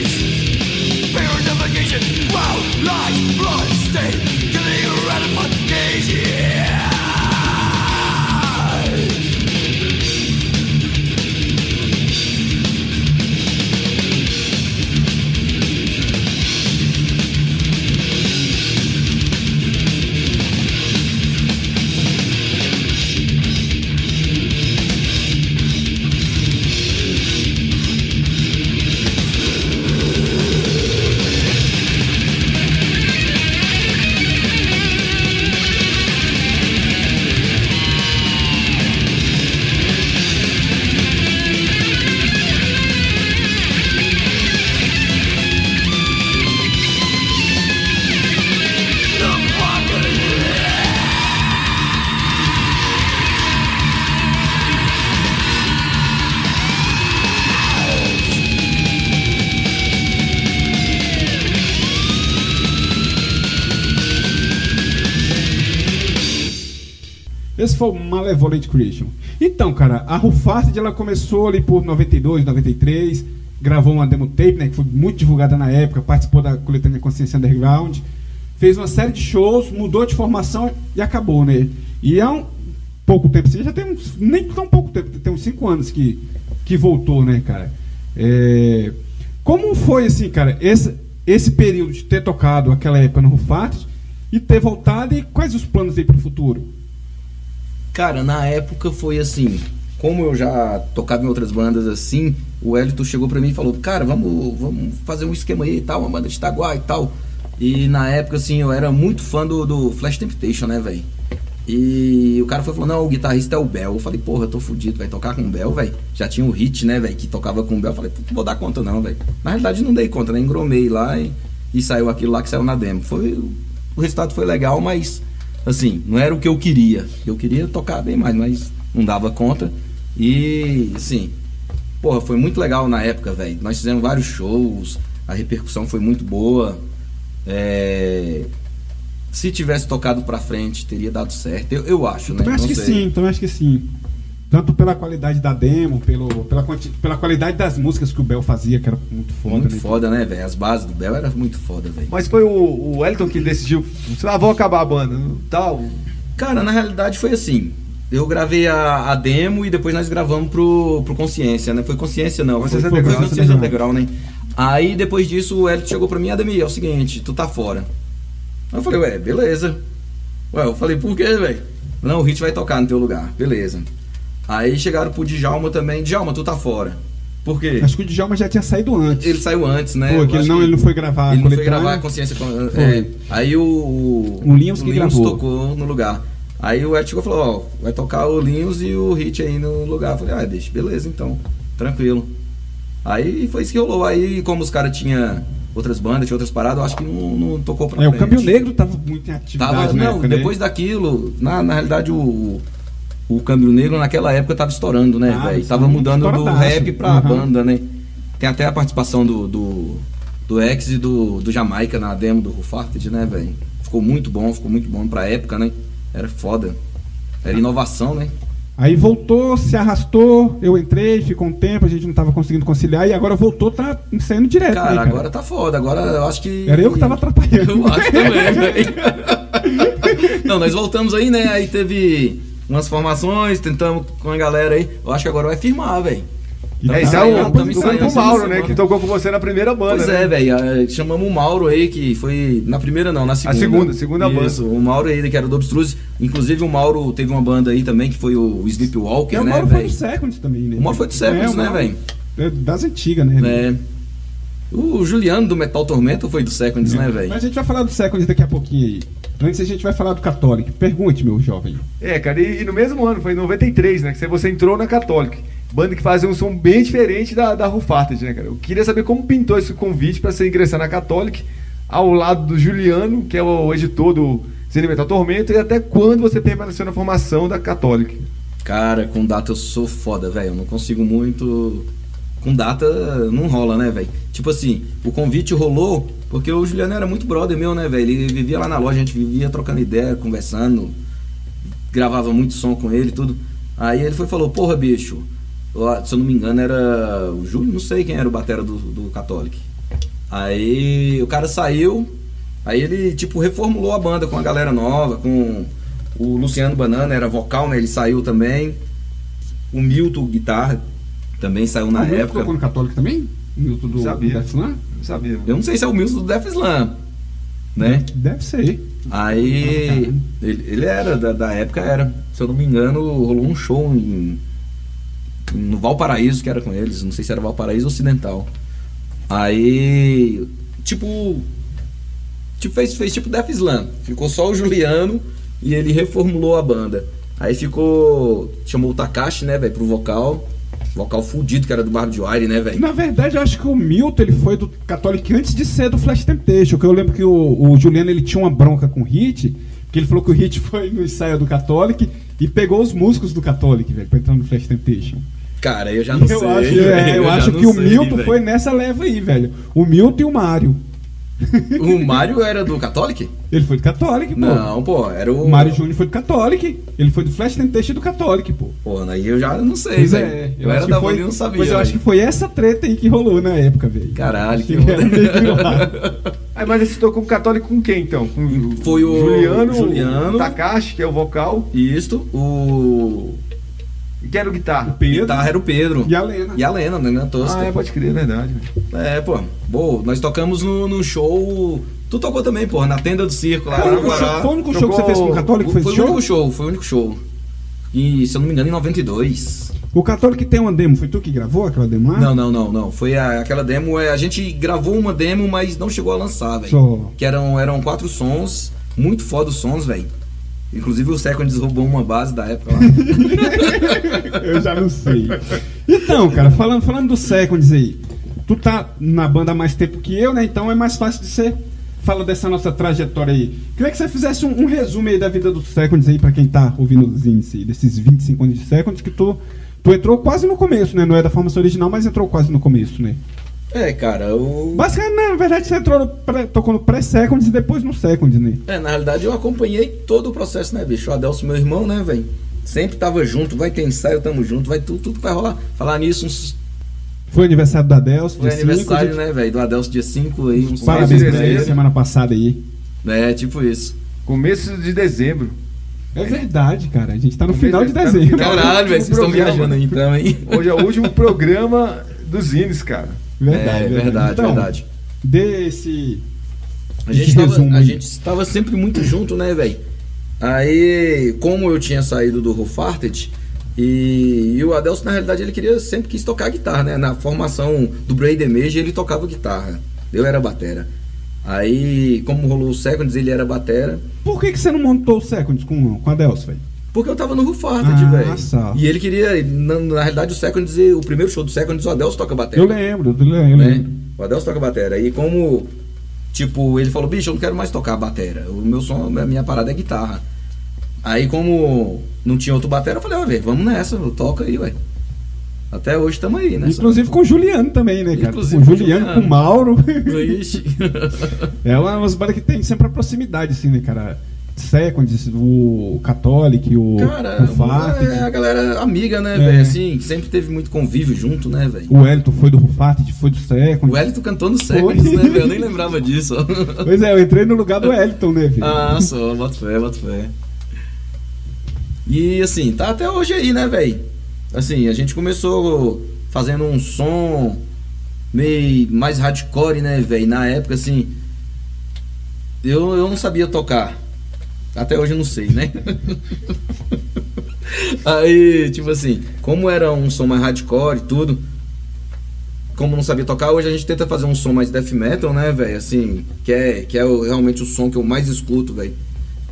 foi o Malevolent Creation. Então, cara, a Rufacid ela começou ali por 92, 93, gravou uma demo tape, né, que foi muito divulgada na época, participou da coletânea Consciência Underground, fez uma série de shows, mudou de formação e acabou, né? E há um pouco tempo, assim, já tem uns, nem tão pouco tempo, tem uns 5 anos que, que voltou, né, cara? É, como foi, assim, cara, esse, esse período de ter tocado aquela época no Rufacid e ter voltado e quais os planos aí pro futuro? Cara, na época foi assim, como eu já tocava em outras bandas assim, o Elton chegou pra mim e falou, cara, vamos, vamos fazer um esquema aí e tal, uma banda de Itaguá e tal. E na época, assim, eu era muito fã do, do Flash Temptation, né, velho? E o cara foi falou, não, o guitarrista é o Bel. Eu falei, porra, eu tô fudido, vai tocar com o Bel, velho. Já tinha o hit, né, velho, que tocava com o Bel. Eu falei, não vou dar conta não, velho. Na realidade não dei conta, né? Engromei lá e, e saiu aquilo lá que saiu na demo. Foi, o resultado foi legal, mas assim, não era o que eu queria. Eu queria tocar bem mais, mas não dava conta. E, assim, porra, foi muito legal na época, velho. Nós fizemos vários shows, a repercussão foi muito boa. É, Se tivesse tocado pra frente, teria dado certo. Eu, eu acho, né? Também acho Não que sei. sim, também acho que sim. Tanto pela qualidade da demo, pelo, pela, pela qualidade das músicas que o Bel fazia, que era muito foda. Muito né? foda, né, velho? As bases do Bel eram muito foda, velho. Mas foi o, o Wellington que decidiu. Ah, vou acabar a banda. Tal. Cara, na realidade foi assim. Eu gravei a, a demo e depois nós gravamos pro, pro Consciência, né? Foi Consciência não, Consciência foi, foi, Underground. Consciência Underground, né? Aí depois disso o Elton chegou pra mim, Ademir, é o seguinte, tu tá fora. Aí eu falei, ué, beleza. Ué, eu falei, por quê, velho? Não, o Hit vai tocar no teu lugar, beleza. Aí chegaram pro Djalma também, Djalma, tu tá fora. Por quê? Acho que o Djalma já tinha saído antes. Ele saiu antes, né? Pô, que ele não, que- ele não foi gravar ele não foi gravar a consciência. é, aí o. O Linhos que gravou. tocou no lugar. Aí o Ed chegou e falou: Ó, vai tocar o Linhos e o Hit aí no lugar. Eu falei: Ah, deixa, beleza então, tranquilo. Aí foi isso que rolou. Aí, como os caras tinham outras bandas, tinha outras paradas, eu acho que não, não tocou pra É, o frente. Câmbio Negro tava muito em atividade Tava, não, época, né? depois daquilo, na, na realidade o, o Câmbio Negro naquela época tava estourando, né, Ah, velho? Tava mudando do rap pra Uhum. banda, né? Tem até a participação do, do, do X e do, do Jamaica na demo do Rufarted, né, velho? Ficou muito bom, ficou muito bom pra época, né? Era foda. Era inovação, né? Aí voltou, se arrastou, eu entrei, ficou um tempo, a gente não tava conseguindo conciliar, e agora voltou, tá saindo direto, Cara, né, cara? agora tá foda. Agora eu acho que. Era eu que tava atrapalhando. *laughs* Eu acho também, velho. *laughs* Não, nós voltamos aí, né? Aí teve umas formações, tentamos com a galera aí. Eu acho que agora vai firmar, velho. É, esse é o, tamo o Mauro, né? Que tocou com você na primeira banda. Pois né? é, velho. Chamamos o Mauro aí, que foi. Na primeira não, na segunda. segunda, segunda banda. Isso, o Mauro aí, que era do Obstruse. Inclusive o Mauro teve uma banda aí também, que foi o Sleepwalker, o né, Mauro foi do velho? Seconds também, né? O Mauro foi do Seconds, o né, velho? é Das antigas, né? É. O Juliano do Metal Tormento foi do Seconds, né, velho? Mas a gente vai falar do Seconds daqui a pouquinho aí. Antes a gente vai falar do Católico. Pergunte, meu jovem. É, cara, e, e no mesmo ano, foi em 93, né? Que você entrou na Católica. Banda que fazia um som bem diferente da, da Rufarted, né, cara? Eu queria saber como pintou esse convite pra você ingressar na Católica, ao lado do Juliano, que é o editor do Cine Metal Tormento, e até quando você permaneceu na formação da Católica. Cara, com data eu sou foda, velho. Eu não consigo muito. Com data não rola, né, velho? Tipo assim, o convite rolou porque o Juliano era muito brother meu, né, velho? Ele vivia lá na loja, a gente vivia trocando ideia, conversando, gravava muito som com ele tudo. Aí ele foi falou: Porra, bicho, se eu não me engano era o Júlio, não sei quem era o batera do, do Catholic. Aí o cara saiu, aí ele tipo reformulou a banda com a galera nova, com o Luciano Banana, era vocal, né? Ele saiu também. O Milton, guitarra, também saiu na o Milton época. tocou no Católico também? O Milton do, Sabia. do Def Slam? Sabia. Eu não sei se é o Milton do Def Slam, né? Deve ser. Aí ele, ele era, da, da época era. Se eu não me engano, rolou um show em, no Valparaíso, que era com eles. Não sei se era Valparaíso Ocidental. Aí, tipo. Tipo, fez, fez tipo Def Slam. Ficou só o Juliano e ele reformulou a banda. Aí ficou. Chamou o Takashi, né, velho, pro vocal. Vocal fudido, que era do de Wire, né, velho? Na verdade, eu acho que o Milton ele foi do Católico antes de ser do Flash Temptation. Que eu lembro que o, o Juliano ele tinha uma bronca com o Hit. Que ele falou que o Hit *laughs* foi no ensaio do Católico e pegou os músicos do Católico, velho, pra entrar no Flash Temptation. Cara, eu já não eu sei. acho, é, *laughs* eu já acho que o Milton foi nessa leva aí, velho. O Milton e o Mário. *laughs* O Mário era do Catholic? Ele foi do Catholic, pô. Não, pô, era o. O Mário Júnior foi do Catholic. Ele foi do Flash Temptation do Catholic, pô. Pô, aí eu já não sei, Pois velho. é, Eu, acho era da foi, e não sabia. Pois eu acho que foi essa treta aí que rolou na época, velho. Caralho, que que lá. *laughs* Aí, mas você tocou com católico com quem então? Com Foi o Juliano, Juliano. Takashi, que é o vocal, Isto, o. e que era o guitarra. Pedro Guitarra era o Pedro. e a Lena. E a Lena, né? Na tosca. Ah, é, pode crer, é verdade. É, pô. Boa, nós tocamos no, no show. Tu tocou também, pô, na tenda do circo lá. Foi o único show, foi o único show que você fez com o Católico? Foi, Foi o show? único show, foi o único show. E, se eu não me engano, em 92. O Católico tem uma demo, foi tu que gravou aquela demo lá? Não, não, não, não. Foi a- aquela demo. é, A gente gravou uma demo, mas não chegou a lançar, velho. Só. Que eram, eram quatro sons, muito foda os sons, velho. Inclusive o Seconds roubou uma base da época lá. *laughs* Eu já não sei. Então, cara, falando, falando do Seconds aí, tu tá na banda há mais tempo que eu, né? Então é mais fácil de ser. Fala dessa nossa trajetória aí. Queria que você fizesse um, um resumo aí da vida do Seconds aí, pra quem tá ouvindo os índices, desses 25 anos de Seconds, que tu, tu entrou quase no começo, né? Não é da formação original, mas entrou quase no começo, né? É, cara, o. Basicamente, na verdade, você entrou no pré, tocou no pré-Seconds e depois no Seconds, né? É, na realidade eu acompanhei todo o processo, né, bicho? O Adelso, meu irmão, né, velho? Sempre tava junto, vai ter ensaio, tamo junto, vai tudo, tudo que vai rolar. Falar nisso, uns... Foi aniversário da Delcio, foi dia cinco, aniversário, gente- né, velho? Do Adelso dia 5 aí, uns Parabéns de pra ele dezembro. semana passada aí. É, tipo isso. Começo de dezembro. É verdade, cara. A gente tá no Um final de no dezembro. Caralho, velho, vocês estão viajando aí então, hein? Hoje é o último programa dos Ines, cara. É, verdade, Então, verdade. Dê esse. A gente, tava, a gente estava sempre muito junto, né, velho? Aí, como eu tinha saído do Rufarted, e, e o Adelso, na realidade, ele queria sempre quis tocar guitarra, né? Na formação do Braden Mage, ele tocava guitarra. Eu era batera. Aí, como rolou o Seconds, ele era batera. Por que, que você não montou o Seconds com, com a Delcio, velho? Porque eu tava no Rufarted, Ah, velho. E ele queria, na, na realidade, o Seconds, o primeiro show do Seconds, o Adelso toca batera. Eu lembro, eu lembro. né? O Adelso toca batera. E como, tipo, ele falou, bicho, eu não quero mais tocar batera. O meu som, a minha parada é guitarra. Aí como não tinha outro batera, eu falei, ó, velho, vamos nessa, toca aí, ué. Até hoje estamos aí, né? Inclusive com o Juliano também, né, cara? Inclusive com o Juliano, Juliano. com o Mauro. Ixi. *laughs* é uma umas bandas que tem sempre a proximidade, assim, né, cara? Seconds, o Catholic, o, Cara, o Fart. é a galera amiga, né, É. velho? Assim, sempre teve muito convívio junto, né, velho? O Elton foi do Rufart, foi do Seconds. O Elito cantou no Seconds, Foi. né, velho? Eu nem lembrava disso. *laughs* Pois é, eu entrei no lugar do Elton, né, filho? Ah, só, bota fé, bota fé. E assim, tá até hoje aí, né, velho? Assim, a gente começou fazendo um som meio mais hardcore, né, velho? Na época, assim, eu, eu não sabia tocar. Até hoje eu não sei, né? *laughs* aí, tipo assim, como era um som mais hardcore e tudo, como não sabia tocar, hoje a gente tenta fazer um som mais death metal, né, velho? Assim, que é, que é o- realmente o som que eu mais escuto, velho.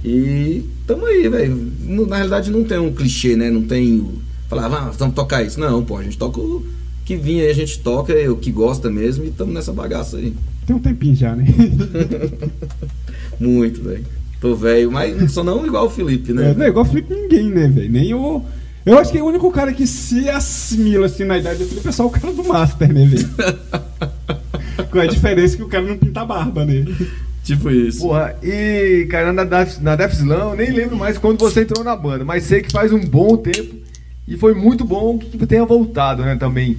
E tamo aí, velho. Na realidade não tem um clichê, né? Não tem. Falar, ah, vamos tocar isso. Não, pô, a gente toca o que vinha aí, a gente toca é o que gosta mesmo e tamo nessa bagaça aí. Tem um tempinho já, né? *laughs* Muito, velho. Tô velho, mas não sou não igual o Felipe, né? É, não é igual o Felipe ninguém, né, velho? Nem o. Eu acho que o único cara que se assimila assim na idade do Felipe é só o cara do Master, né, velho? *laughs* Com a diferença que o cara não pinta a barba, né? Tipo isso. Porra, e, cara, na Def, na Def Slam, eu nem lembro mais quando você entrou na banda, mas sei que faz um bom tempo e foi muito bom que tenha voltado, né, também.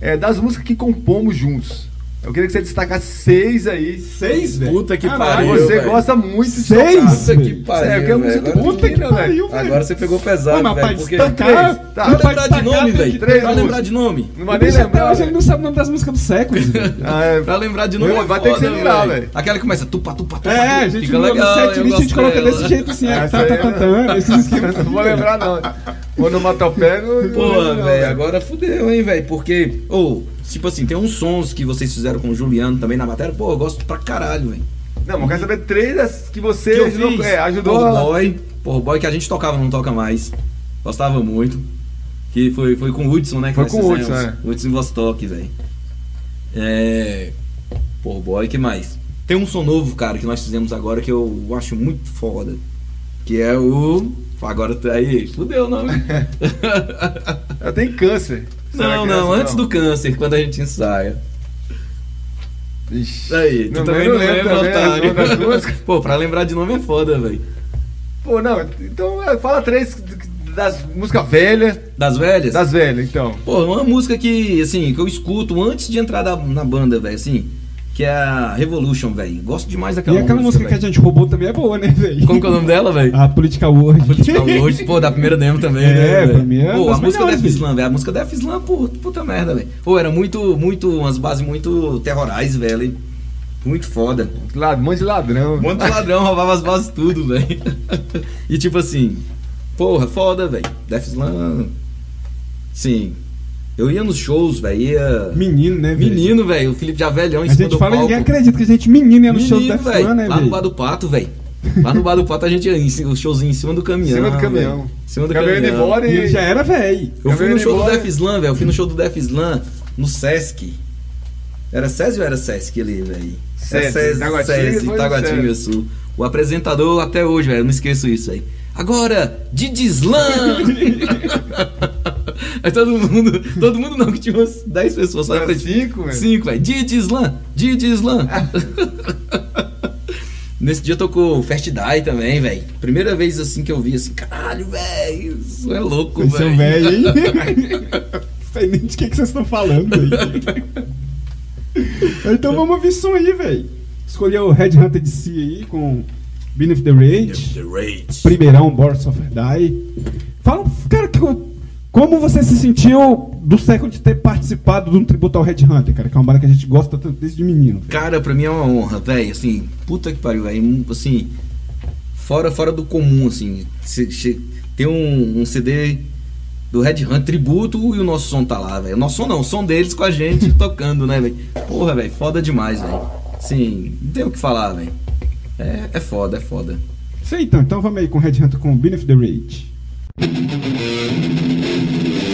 É, das músicas que compomos juntos. Eu queria que você destacasse seis aí. Seis, velho? Puta que Que pariu. você velho. gosta muito de Seis? Puta que velho. pariu. Sério, que é velho. música do Agora- Puta que pariu, velho. Agora você pegou pesado, Mas, velho. Porque... destacar. Tá. Pra pra lembrar de nome, velho. Três Pra lembrar de nome. Não O vai nem lembrar. hoje ele não sabe o nome das músicas do *laughs* velho. Ah, é. Pra lembrar de nome Vai- é vai ter que foda, se virar, velho. Aquela que começa tupa, tupa, tupa. É, a gente Fica legal, no set eu list a gente coloca desse jeito assim, é, Essa tá, tá aí, cantando, esses *laughs* esquemas. Não vou lembrar, não. Onomatopé não. Porra, não, velho, agora fudeu, hein, velho? Porque, ou, tipo assim, tem uns sons que vocês fizeram com o Juliano também na matéria, pô, eu gosto pra caralho, velho. Não, mas eu quero saber três das que você Que ajudou, fiz, é, ajudou Porra. Boy, Porra Boy que a gente tocava, não toca mais. Gostava muito. Que foi, foi com o Hudson, né? que Foi com o. Hudson, é. Hudson Vostok, velho. É. Porra Boy, que mais? Tem um som novo, cara, que nós fizemos agora que eu acho muito foda. Que é o. Agora tá aí, fudeu o nome. *laughs* Ela tem câncer. Não, é não, antes do câncer, quando a gente ensaia. Ixi. Aí, tu Não, também não não lembra, otário. músicas. *laughs* Pô, pra lembrar de nome é foda, velho. Pô, não, então é, fala três das músicas velhas. Das velhas? Das velhas, então. Pô, uma música que, assim, que eu escuto antes de entrar na banda, velho, assim, que é a Revolution, velho. Gosto demais E daquela aquela música que a gente roubou também é boa, né, velho? Como que é o nome dela, velho? A Political Word. Political *laughs* Words, pô, da primeira demo também, É, né? velho? pra mim é Pô, a música Def. Slam, velho. A música Def Slam, pô, puta merda, velho. Pô, era muito, muito, umas bases muito terrorais, velho. Muito foda. Um monte de ladrão. Um monte de ladrão roubava as bases tudo, velho. E tipo assim, porra, foda, velho. Def Slam. Sim. Eu ia nos shows, velho. Ia. Menino, né, velho? Menino, velho. O Felipe já velhão em A cima gente do fala e palco. ninguém acredita que a gente menino ia no show do Menino, Def velho. Slam, né, Lá no? Bar do Pato, velho. Lá no Bar do Pato a gente ia em cima- o showzinho em cima do caminhão. Em cima do caminhão. velho. Em cima do Caminhão caminhão. embora E ele já era velho. Eu fui Caminhão no show do. Def Slam, velho. Eu fui no show do Def Slam no Sesc. Era SESI ou era Sesc ali, velho? Sesc, Era Taguatinga, SESI, foi no Taguatinga Sul. O apresentador até hoje, velho. eu Não esqueço isso aí. Agora, Didi Slam! *laughs* Aí todo mundo, todo mundo não, que tinha umas 10 pessoas só na frente. cinco, velho? Cinco, velho. Didi Slam! Didi Slam! *laughs* Nesse dia tocou Fast Die também, velho. Primeira vez assim que eu vi assim, caralho, velho, isso é louco, é velho. um velho, hein? *laughs* Não sei nem de que, que vocês estão falando aí. *laughs* então vamos ouvir som aí, velho. Escolheu o Red Hunter de Si aí com Beneath the Rage. The Rage. Primeirão, Boris of Die. Fala, cara, que, como você se sentiu do século de ter participado de um tributo ao Red Hunter, cara? Que é uma banda que a gente gosta tanto desde menino. velho. Cara, pra mim é uma honra, velho. Assim, puta que pariu, velho. Assim, fora, fora do comum, assim. Tem um, um CD do Red Hunt tributo e o nosso som tá lá, velho. O nosso som não, o som deles com a gente *laughs* tocando, né, velho? Porra, velho, foda demais, velho. Assim, não tem o que falar, velho. É, é foda, é foda. Sei então, então vamos aí com Red Hunter com Beneath the Rage. Thank *laughs* you.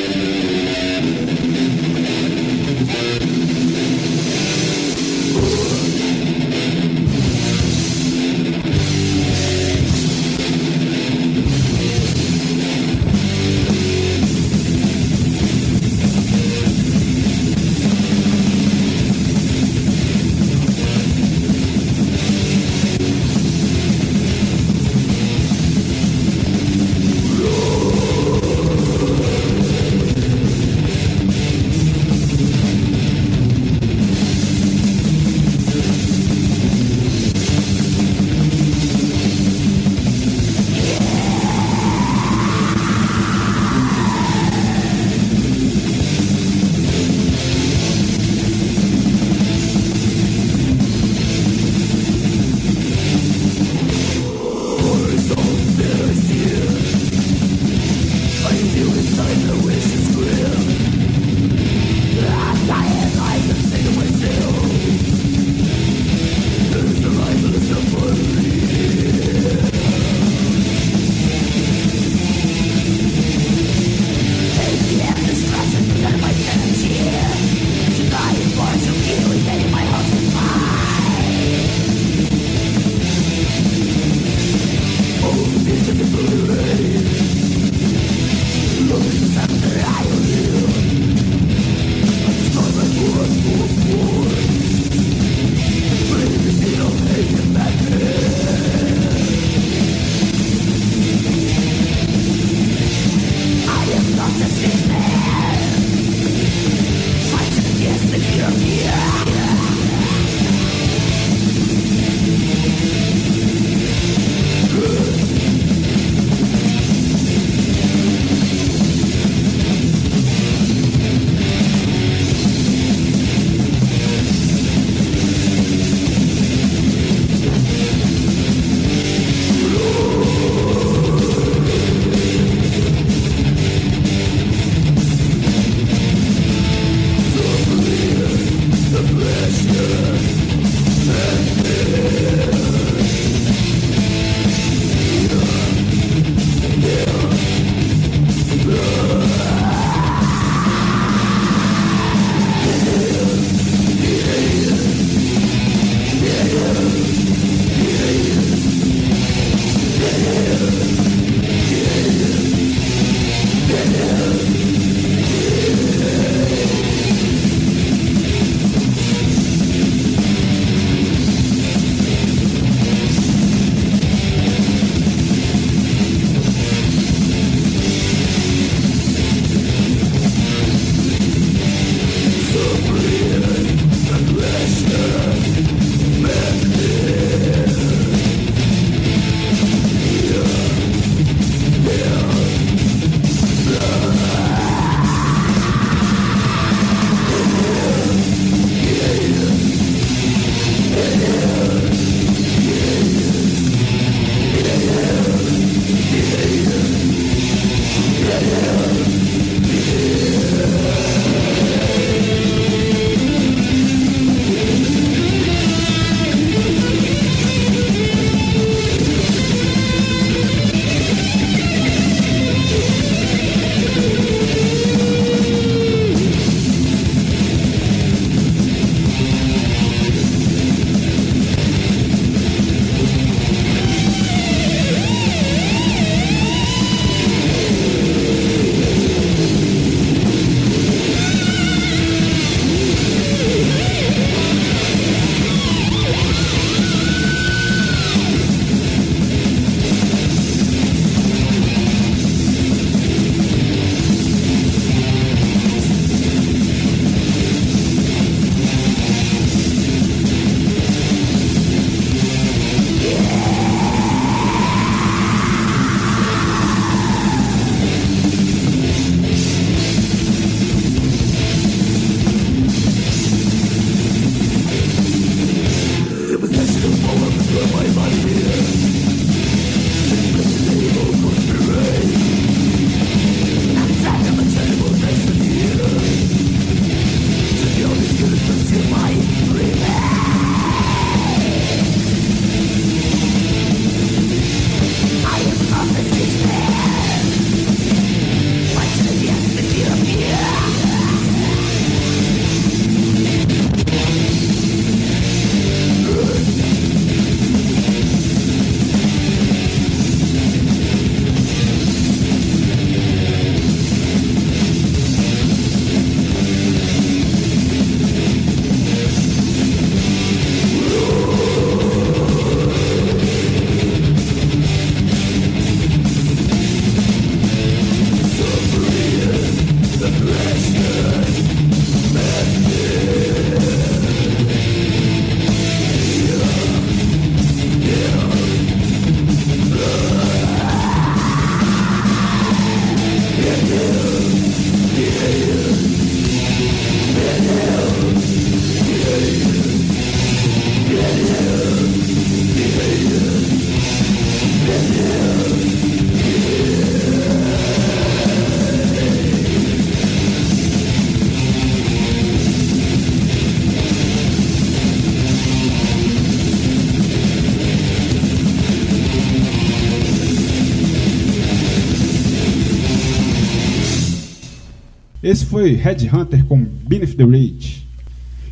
Foi Headhunter com Beneath the Rage.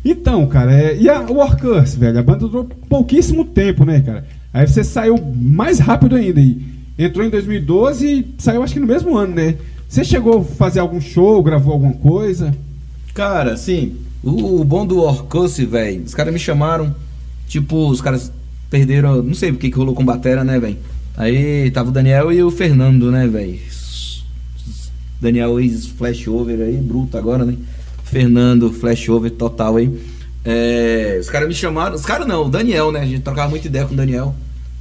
Então, cara, é, e a War Curse, velho? A banda durou pouquíssimo tempo, né, cara? Aí você saiu mais rápido ainda. E entrou em 2012 e saiu acho que no mesmo ano, né? Você chegou a fazer algum show, gravou alguma coisa? Cara, assim, o, o bom do Orcose, velho, os caras me chamaram, tipo, os caras perderam, não sei porque que rolou com batera, né, velho? Aí tava o Daniel e o Fernando, né, velho? Daniel ex flashover aí, bruto agora, né? Fernando, flashover total aí. É, os caras me chamaram, os caras não, o Daniel, né? A gente trocava muita ideia com o Daniel,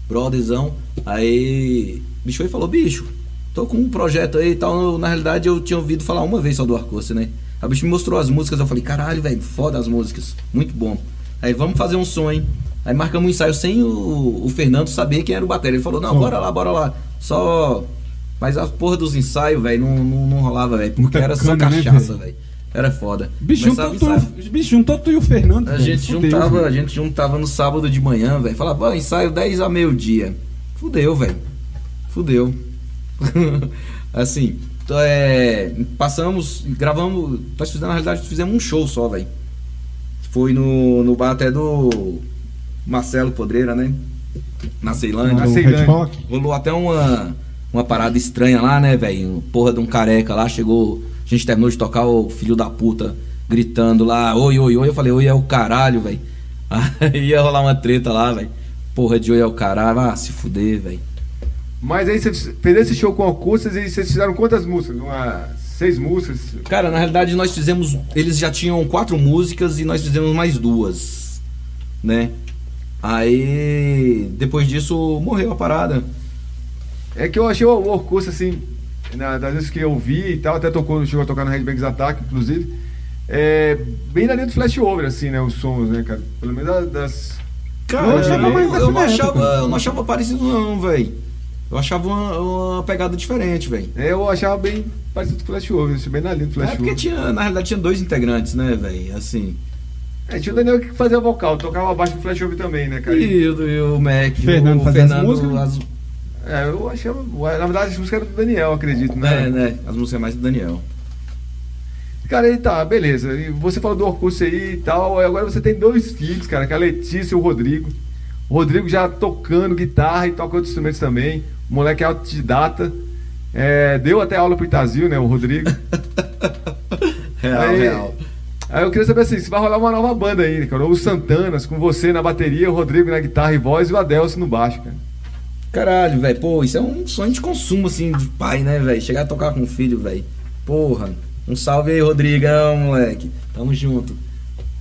brotherzão. Aí, o bicho foi e falou: bicho, tô com um projeto aí e tal. Na realidade, eu tinha ouvido falar uma vez só do Arcoce, né? Aí o bicho me mostrou as músicas, eu falei: caralho, velho, foda as músicas, muito bom. Aí, vamos fazer um som, hein? Aí marcamos um ensaio sem o, o Fernando saber quem era o bateria. Ele falou: não, bora lá, bora lá. Só. Mas a porra dos ensaios, velho, não, não, não rolava, velho. Porque Muita era só cana, né, cachaça, velho? velho. Era foda. Bicho, juntou o tu, ensaio- bicho, juntou tu e o Fernando. a gente fudeu, juntava, a gente juntava no sábado de manhã, velho. Falava, "Ó, ensaio 10 a meio-dia. Fudeu, velho. Fudeu. *laughs* assim, então, é, passamos, gravamos, nós fizemos, na realidade, fizemos um show só, velho. Foi no, no bar até do Marcelo Podreira, né? Na Ceilândia. No Ceilândia. Rolou até uma, uma parada estranha lá, né, velho? Porra de um careca lá, chegou. A gente terminou de tocar o filho da puta gritando lá, oi, oi, oi. Eu falei, oi é o caralho, velho. *laughs* Aí ia rolar uma treta lá, velho. Porra de oi é o caralho, ah, se fuder, velho. Mas aí você fez esse show com acústicas e vocês fizeram quantas músicas? Uma, seis músicas? Cara, na realidade nós fizemos. Eles já tinham quatro músicas e nós fizemos mais duas, né? Aí depois disso morreu a parada. É que eu achei o Orcus, assim, na- das vezes que eu vi e tal, até tocou, chegou a tocar no Red Banks Attack, inclusive, é, bem na linha do flashover, assim, né, os sons, né, cara? Pelo menos da- das... Cara, Eu eu, achava mais eu não achava, eu não achava parecido não, velho. Eu achava uma, uma pegada diferente, velho. É, eu achava bem parecido com o flashover, assim, bem na linha do É flashover. porque tinha, na realidade tinha dois integrantes, né, velho? Assim. É, tinha o Daniel que fazia vocal, tocava baixo do flashover também, né, cara? E, o- e o Mac. Fernando o as Fernando, as- É, eu achava, na verdade as músicas eram do Daniel, acredito, né? é, né? As músicas mais do Daniel. Cara, aí tá, beleza. E você falou do Orkut aí e tal. Agora você tem dois filhos, cara, que é a Letícia e o Rodrigo. O Rodrigo já tocando guitarra e toca outros instrumentos também. O moleque é autodidata. É, deu até aula pro Itazil, né, o Rodrigo. *laughs* Real, Aí- real. Aí eu queria saber assim, se vai rolar uma nova banda aí, cara. Os Santanas, com você na bateria, o Rodrigo na guitarra e voz e o Adelso no baixo, cara. Caralho, velho. Pô, isso é um sonho de consumo, assim, de pai, né, velho? Chegar a tocar com o filho, velho. Porra. Um salve aí, Rodrigão, moleque. Tamo junto.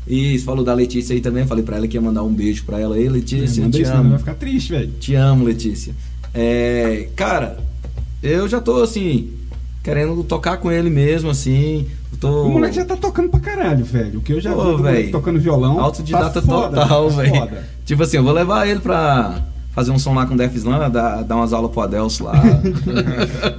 Você falou da Letícia aí também. Falei pra ela que ia mandar um beijo pra ela. Ei, Letícia, Manda te isso, não, amo. vai ficar triste, velho. Te amo, Letícia. É, cara, eu já tô assim, querendo tocar com ele mesmo, assim. Tô. O moleque já tá tocando pra caralho, velho. O que eu já Pô, vi do moleque véi. tocando violão. Autodidata tá foda, total, tá velho. Tipo assim, eu vou levar ele pra fazer um som lá com o Def Slam, dar, dar umas aulas pro Adelso lá. *laughs*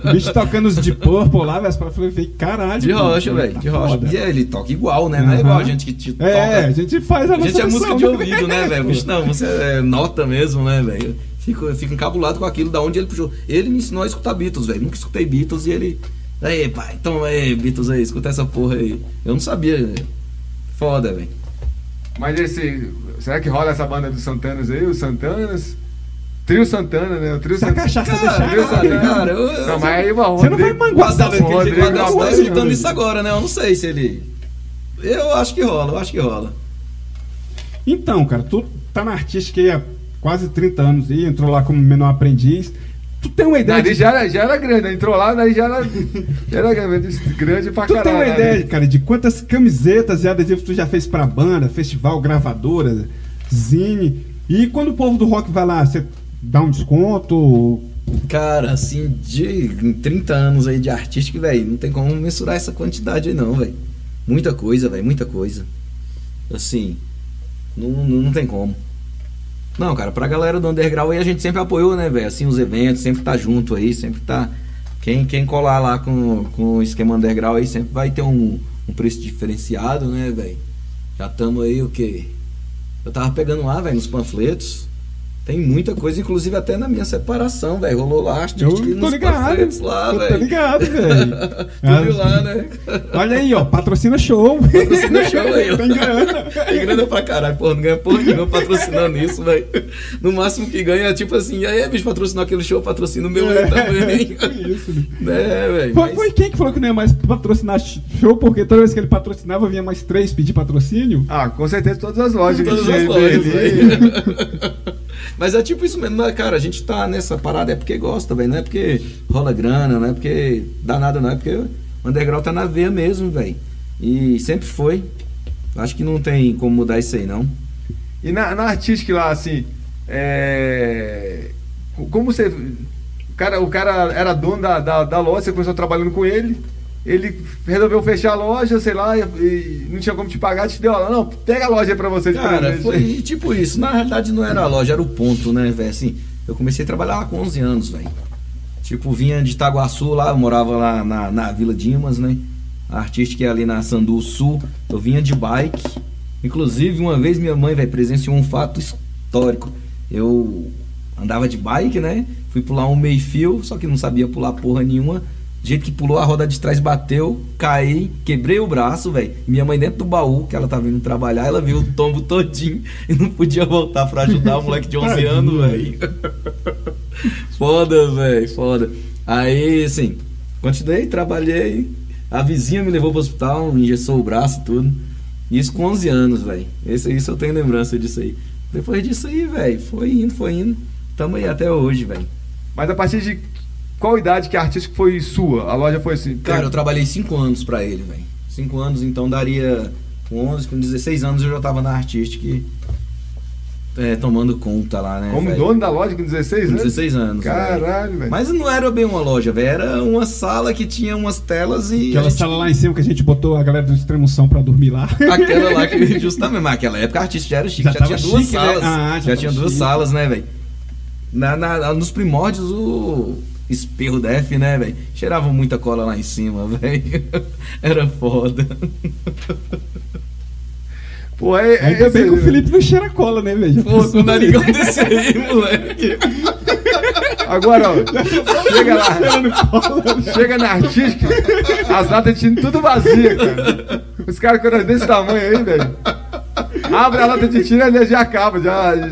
O bicho tocando os de Purple lá, velho. Eu falei, caralho. de rocha, velho, tá de rocha. foda. E ele toca igual, né? Não é igual a gente que te toca. É, a gente faz a A gente é música de ouvido, né, velho? Bicho, não, você é nota mesmo, né, velho? Fico, fico encabulado com aquilo, da onde ele puxou. Ele me ensinou a escutar Beatles, velho. Nunca escutei Beatles e ele. Aí, pai, então aí, Beatles aí, escuta essa porra aí. Eu não sabia, velho. Foda, velho. Mas esse. Será que rola essa banda dos Santanas aí? Os Santanas? Trio Santana, né? O trio Se a Santana. cachaça Cara, deixar. Trio Santana. cara, eu- Não, mas aí, mano, Você não vai Rodrigo- O manguar Adelso, Rodrigo o não tá escutando isso agora, né? Eu não sei se ele. Eu acho que rola, eu acho que rola. Então, cara, tu tá na artística aí há quase 30 anos aí, entrou lá como menor aprendiz. Tu tem uma ideia Nariz de... já era, já era grande, né? entrou lá, nariz já era, já era grande, pra Tu caralho. tem uma né? ideia, cara, de quantas camisetas e adesivos tu já fez pra banda, festival, gravadora, zine? E quando o povo do rock vai lá, você dá um desconto? Cara, assim, de em 30 anos aí de artística, velho, não tem como mensurar essa quantidade aí não, velho. Muita coisa, velho, muita coisa. Assim, não, não, não tem como. Não, cara, pra galera do underground aí a gente sempre apoiou, né, velho? Assim, os eventos, sempre tá junto aí, sempre tá. Quem, quem colar lá com, com o esquema underground aí sempre vai ter um, um preço diferenciado, né, velho? Já tamo aí o quê? Eu tava pegando lá, velho, nos panfletos. Tem muita coisa, inclusive até na minha separação, velho. Rolou lá, acho Eu que tô ligado. lá, eu tô velho. ligado, velho. *laughs* Tu viu lá, né? *laughs* Olha aí, ó, patrocina show. Patrocina *laughs* show aí, ó. Tem grana. Tem grana pra caralho, porra, não ganha porra nenhuma patrocinando isso, velho. No máximo que ganha é tipo assim, e aí, bicho, patrocinou aquele show, patrocina o meu aí também. isso, né? É, velho. Foi, mas- foi quem que falou que não ia mais patrocinar show, porque toda vez que ele patrocinava, vinha mais três pedir patrocínio? Ah, com certeza todas as lojas. Todas as lojas, velho. Mas é tipo isso mesmo, né, cara? A gente tá nessa parada é porque gosta, velho. Não é porque rola grana, não é porque dá nada, não. É porque o underground tá na veia mesmo, velho. E sempre foi. Acho que não tem como mudar isso aí, não. E na, na artística lá, assim, é... co- como você... O cara, o cara era dono da, da, da loja, você começou trabalhando com ele, ele resolveu fechar a loja, sei lá, e, não tinha como te pagar, te deu lá, não, pega a loja aí pra você. Cara, presente." foi tipo isso. Na realidade não era a loja, era o ponto, né, velho? Assim, eu comecei a trabalhar lá com 11 anos, velho. Tipo, vinha de Itaguaçu lá, eu morava lá na, na Vila Dimas, né? A artística é ali na Sandu Sul. Eu vinha de bike. Inclusive, uma vez minha mãe, velho, presenciou um fato histórico. Eu andava de bike, né? Fui pular um meio-fio, só que não sabia pular porra nenhuma. Do jeito que pulou, a roda de trás bateu, caí, quebrei o braço, velho. Minha mãe dentro do baú, que ela tava indo trabalhar, ela viu o tombo todinho *laughs* e não podia voltar pra ajudar o *laughs* moleque de 11 anos, velho. *laughs* Foda, velho, foda. Aí, assim, continuei, trabalhei. A vizinha me levou pro hospital, engessou o braço e tudo. Isso com 11 anos, velho. Isso eu tenho lembrança disso aí. Depois disso aí, velho, foi indo, foi indo. Tamo aí até hoje, velho. Mas a partir de qual idade que a artística foi sua? A loja foi assim? Cara, eu trabalhei 5 anos pra ele, velho. 5 anos, então daria com 11, com 16 anos eu já tava na artística é, tomando conta lá, né? Como velho? dono da loja com 16 Com anos? 16 anos. Caralho, velho. Mas não era bem uma loja, velho. Era uma sala que tinha umas telas e. Aquela gente- sala lá em cima que a gente botou a galera do Extremoção pra dormir lá. Aquela lá que *laughs* justamente, mas naquela época a artista já era chique, Já já, tinha duas chique, né? salas. Ah, já já tinha duas chique. salas, né, velho? Na, na- nos primórdios, o espirro def, né, velho? Cheirava muita cola lá em cima, *laughs* velho. Era foda. Pô, é, é Ainda bem que o né? Felipe não cheira cola, né, velho? Pô, com o narigão desse aí, moleque. Agora, ó, chega lá, chega na artística, as latas de tinta tudo vazia, cara. Os caras com nariz desse tamanho aí, velho. Abre a lata de tinta e já acaba, já,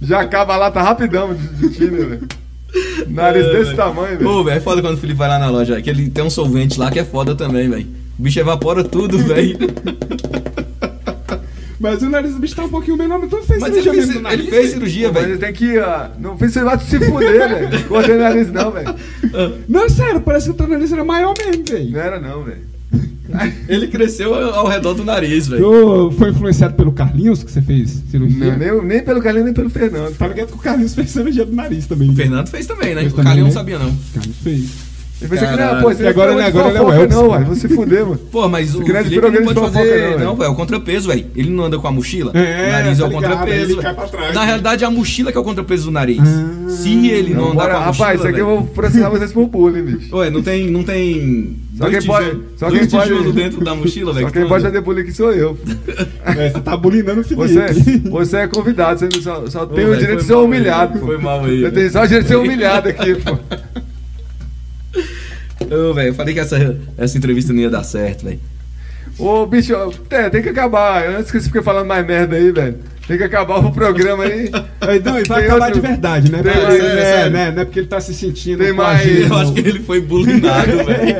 já acaba a lata rapidão de, de tinta, velho. *laughs* Nariz desse tamanho, velho. Pô, velho, é foda quando o Felipe vai lá na loja, que ele tem um solvente lá que é foda também, velho. O bicho evapora tudo, *laughs* velho. Mas o nariz do bicho tá um pouquinho menor, mas tu fez Mas ele cirurgia fez, mesmo do ele fez cirurgia, Mas velho. ele tem que. ah, não fez vai se fuder, velho. Cortei o nariz, não, velho. *laughs* Não, sério, parece que o teu nariz era maior mesmo, velho. Não era, não, velho. *laughs* Ele cresceu ao redor do nariz, velho. Foi influenciado pelo Carlinhos que você fez cirurgia? Não, nem, nem pelo Carlinhos, nem pelo Fernando. Tá ligado que o Carlinhos fez cirurgia do nariz também. O né? Fernando fez também, né? Fez o também, Carlinhos né? não sabia, não. O Carlinhos fez. Eu pensei que não, pô, você E agora não ele- agora ele é o Elvis, não, uai, você fudeu, mano. Pô, mas o não é Felipe não pode fofoca, fazer. não. Não, é o contrapeso, velho. Ele não anda com a mochila. É, o nariz é o tá ligado, contrapeso. ele cai pra trás, Na né? realidade, é a mochila que é o contrapeso do nariz. Ah. Se ele não, andar bora, com a mochila. rapaz, isso aqui eu vou processar vocês por bullying, bicho. Ué, não tem. Não tem. Só dois quem pode- só dois quem pode- dentro da mochila, velho. Só que quem pode fazer bullying aqui sou eu. *laughs* É, você tá bulinando o Felipe. Você, você é convidado, você só, só tem o direito de ser mal aí, humilhado. pô. foi mal aí, Você tem só o direito de ser humilhado aqui, pô. *laughs* Ô, velho, eu falei que essa, essa entrevista não ia dar certo, velho. Ô, bicho, é, tem que acabar. Antes que você fique falando mais merda aí, velho. Tem que acabar o programa aí. Aí, não, e vai Tem acabar outro- de verdade, né? tem mais- é, sério. né? Não é porque ele tá se sentindo. Tem mais- Eu acho que ele foi bulinado, *laughs* velho.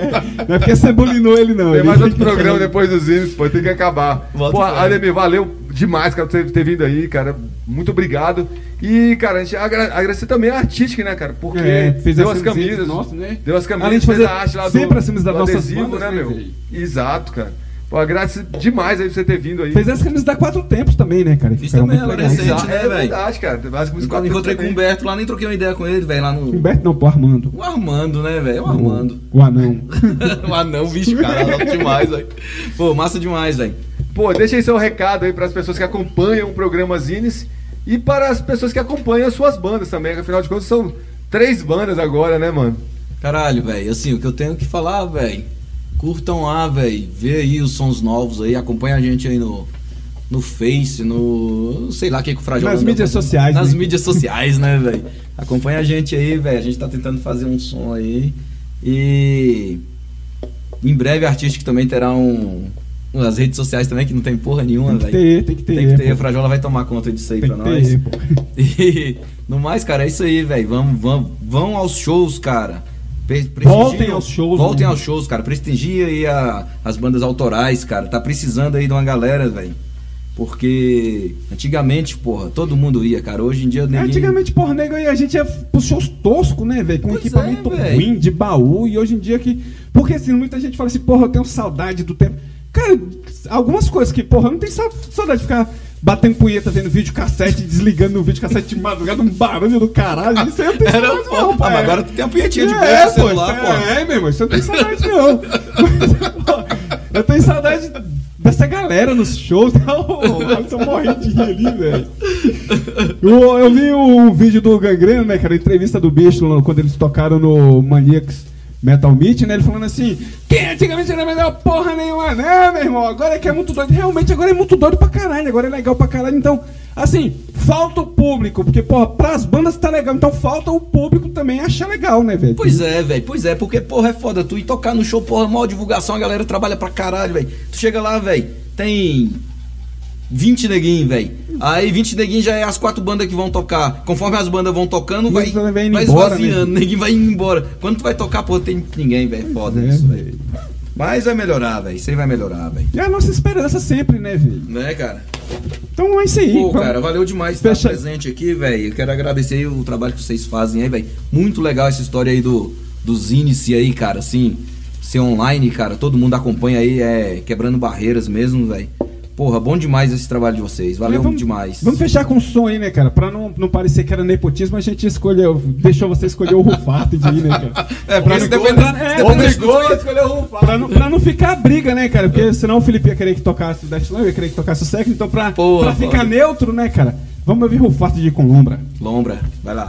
Não é porque você bulinou ele, não. Tem Ele- mais outro programa depois dos hinos, pô. Tem que acabar. Volta Pô, fora. Ademir, valeu demais, cara, por você ter vindo aí, cara. Muito obrigado. E, cara, a gente agra- agradecer também a Artística, né, cara? Porque É, fez deu as camisas. nossa, né? Deu as Além camisas, de fez fazer a arte lá sempre do, as camisas das do nossas adesivo, bandas, né, né, meu? Exato, cara. Pô, agradeço demais aí por você ter vindo aí. Fez as camisas da Quatro Tempos também, né, cara? Isso também, muito ela legais. recente, né, é velho? verdade, cara. Músicas Eu encontrei com o. Humberto lá, nem troquei uma ideia com ele, velho, lá no. Humberto não, pô, Armando. O Armando, né, velho? O Armando. O, *laughs* o anão. o anão, bicho, cara, louco demais, velho. Pô, massa demais, velho. Pô, deixa aí seu recado aí para as pessoas que acompanham o programa Zines e para as pessoas que acompanham as suas bandas também, que afinal de contas são três bandas agora, né, mano? Caralho, velho, assim, o que eu tenho que falar, velho. Curtam lá, velho. Vê aí os sons novos aí, acompanha a gente aí no, no Face, no. sei lá o que, que o Frajola. Nas mídias fazendo. sociais, Nas né? mídias *laughs* sociais, né, velho? Acompanha a gente aí, velho. A gente tá tentando fazer um som aí. E. Em breve, a Artística também terá um. As redes sociais também, que não tem porra nenhuma, Tem que velho. ter, tem que ter. Tem que ter, a Frajola vai tomar conta disso aí Tem pra nós. ter, pô. *laughs* E no mais, cara, é isso aí, velho. Vamos, vamos, vão aos shows, cara. Voltem aos shows, Voltem né? aos shows, cara. Prestigia aí a- as bandas autorais, cara. Tá precisando aí de uma galera, velho. Porque antigamente, porra, todo mundo ia, cara. Hoje em dia ninguém... Antigamente, porra, nego, aí a gente ia pros shows toscos, né, velho? Com Pois equipamento é, ruim, de baú, e hoje em dia que. Porque assim, muita gente fala assim, porra, eu tenho saudade do tempo. Cara, algumas coisas que, porra, eu não tenho sa- saudade de ficar batendo punheta vendo vídeo cassete, desligando o vídeo cassete de madrugada, um barulho do caralho. Isso aí eu não tenho Era saudade, não, Ah, pai. mas agora tu tem a punhetinha de é, pô, celular, isso pô. É, meu irmão, isso eu não tenho saudade, não. Pô, eu tenho saudade dessa galera nos shows. Eu morri de rir ali, velho. Eu, eu vi um vídeo do Gangrena, né, cara? Entrevista do bicho quando eles tocaram no Maniacs Metal Meet, né? Ele falando assim: que antigamente era melhor porra nenhuma, né, meu irmão? Agora é que é muito doido. Realmente, agora é muito doido pra caralho. Agora é legal pra caralho. Então, assim, falta o público. Porque, porra, pras bandas tá legal. Então, falta o público também achar legal, né, velho? Pois é, velho. Pois é, porque, porra, é foda. Tu ir tocar no show, porra, maior divulgação, a galera trabalha pra caralho, velho. Tu chega lá, velho, tem 20 neguinhos, velho. Aí 20 neguinhos já é as quatro bandas que vão tocar. Conforme as bandas vão tocando, vai, vai vai esvaziando, né? neguinho vai indo embora. Quando tu vai tocar, pô, tem ninguém, velho. Foda é, isso, velho. Mas vai melhorar, velho. Isso aí vai melhorar, velho. É a nossa esperança sempre, né, velho? Né, cara? Então é isso aí. Pô, Vamos- cara, valeu demais estar Fecha- presente aqui, velho. Eu quero agradecer aí o trabalho que vocês fazem aí, velho. Muito legal essa história aí do, dos índices aí, cara, assim, ser online, cara. Todo mundo acompanha aí, é quebrando barreiras mesmo, velho. Porra, bom demais esse trabalho de vocês. Valeu vamos- demais. Vamos fechar com um som aí, né, cara? Pra não, não parecer que era nepotismo, a gente escolheu, deixou você escolher o Rufato de ir, né, cara? *laughs* É, porque se depender- pra, se é, obrigou a escolher o Rufato. Pra não, pra não ficar briga, né, cara? Porque senão o Felipe ia querer que tocasse o Death Slam, eu ia querer que tocasse o Second, então pra, Porra, pra ficar neutro, né, cara? Vamos ouvir Rufato de Colombra. Lombra, vai lá.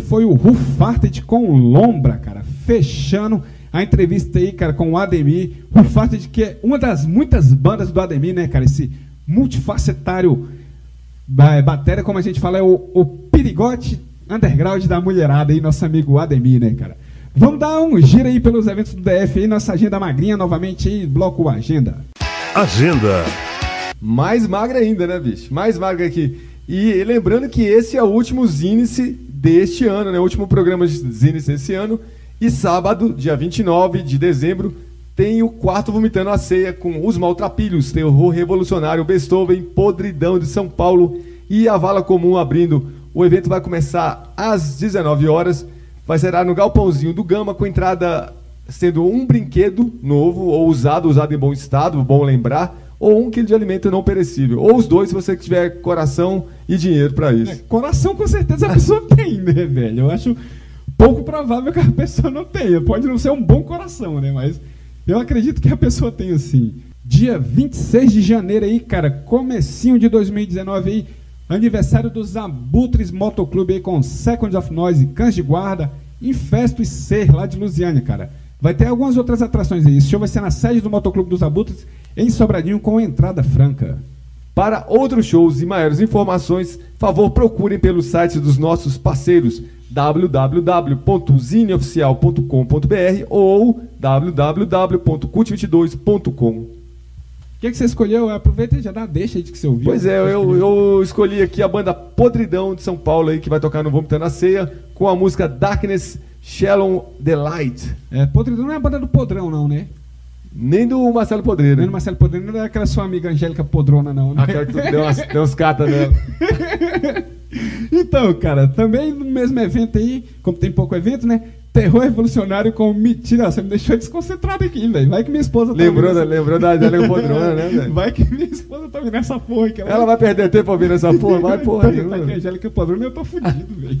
foi o Rufarted com Lombra, cara. Fechando a entrevista aí, cara, com o Ademir. Rufarted, que é uma das muitas bandas do Ademir, né, cara? Esse multifacetário ba- bateria, como a gente fala, é o, o perigote underground da mulherada aí, nosso amigo Ademir, né, cara? Vamos dar um giro aí pelos eventos do DF aí, nossa agenda magrinha novamente aí, bloco Agenda. Agenda. Mais magra ainda, né, bicho? Mais magra aqui. E lembrando que esse é o último Zinice deste ano, né? O último programa de Zinice desse ano. E sábado, dia 29 de dezembro, tem o quarto Vomitando a Ceia com Os Maltrapilhos, Terror Revolucionário, Beethoven, Podridão de São Paulo e a Vala Comum abrindo. O evento vai começar às 19 horas. Vai ser no Galpãozinho do Gama, com entrada sendo um brinquedo novo ou usado, usado em bom estado, bom lembrar, ou um quilo de alimento não perecível. Ou os dois, se você tiver coração e dinheiro para isso. É, coração com certeza a pessoa *laughs* tem, né, velho? Eu acho pouco provável que a pessoa não tenha. Pode não ser um bom coração, né? Mas eu acredito que a pessoa tem assim. Dia 26 de janeiro aí, cara, comecinho de 2019 aí, aniversário dos Abutres Motoclube aí com Second of Noise, Cães de Guarda, Infesto e Ser, lá de Lusiânia, cara. Vai ter algumas outras atrações aí. Esse show vai ser na sede do Motoclube dos Abutres, em Sobradinho, com entrada franca. Para outros shows e maiores informações, favor procurem pelo site dos nossos parceiros www.zineoficial.com.br ou www.cult22.com. O que, que você escolheu? Aproveita e já dá deixa aí de que você ouviu. Pois é, eu, eu escolhi aqui a banda Podridão de São Paulo aí que vai tocar no Vômito na Ceia com a música Darkness Shallow Delight. É, Podridão não é a banda do Podrão, não, né? Nem do Marcelo Podreiro. Nem do Marcelo Podrão, não é aquela sua amiga Angélica Podrona, não, né? Aquela que tu deu, umas, deu uns catas nela. *laughs* Então, cara, também no mesmo evento aí, como tem pouco evento, né? Terror revolucionário com mentira. Você me deixou desconcentrado aqui, velho. Vai que minha esposa tá Lembrou, da, lembrou da Angélica *laughs* Podrona, né, velho? Vai que minha esposa tá ouvindo essa porra aqui. Ela vai perder tempo ouvindo essa porra? Vai porra tá, nenhuma. tá a Angélica Podrona eu tô fudido, velho.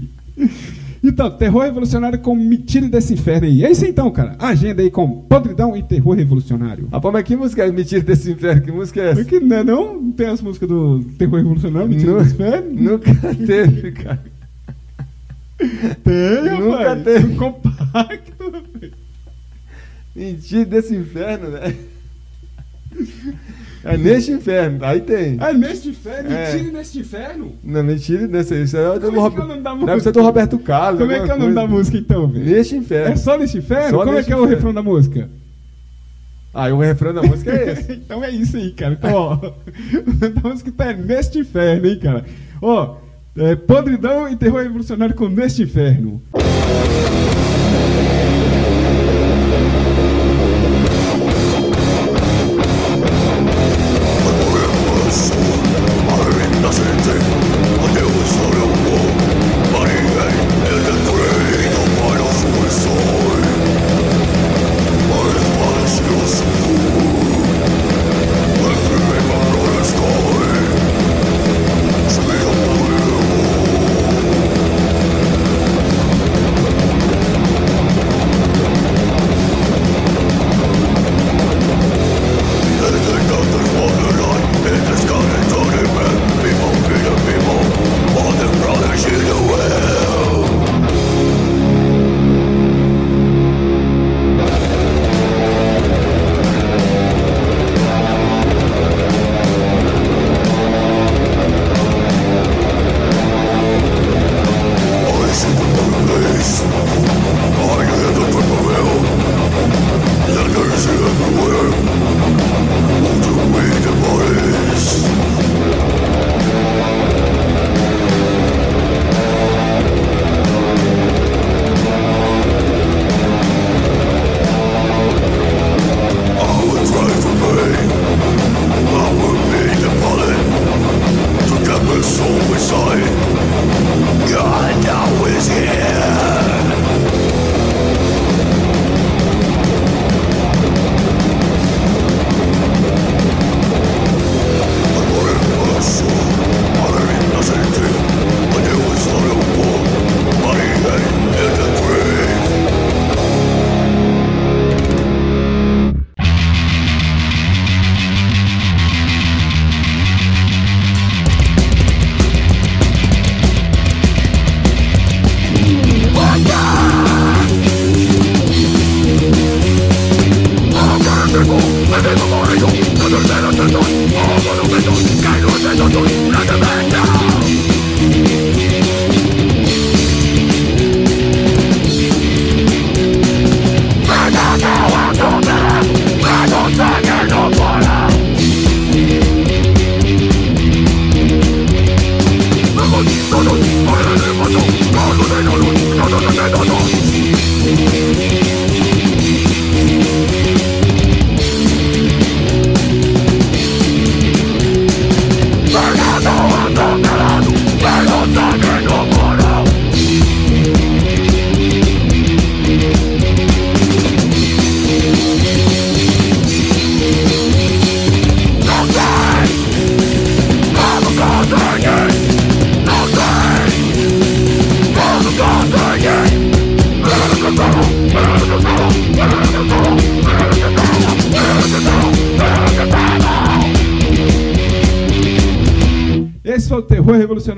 Então, terror revolucionário com mentira desse inferno aí. É isso então, cara. Agenda aí com podridão e terror revolucionário. Rapaz, mas que música é? Mentira desse inferno? Que música é essa? Porque não, é não, não tem as músicas do terror revolucionário, mentira Nu- desse inferno? Nunca teve, cara. Tem, Nunca rapaz. teve. Compacto, rapaz. Mentira desse inferno, né? É neste inferno, aí tem. É neste inferno? É. Mentira neste inferno? Não, mentira desse. Isso é do Como é que Rob- é o nome da Deve ser do Roberto Carlos. Como é que é o nome da coisa. música então, velho? Neste inferno. É só neste inferno? Só Como é neste que é o refrão da música? Ah, e o refrão da música é esse. *laughs* então é isso aí, cara. Então, ó, *laughs* a música tá neste inferno, hein, cara. Ó, é, podridão e terror revolucionário com neste inferno.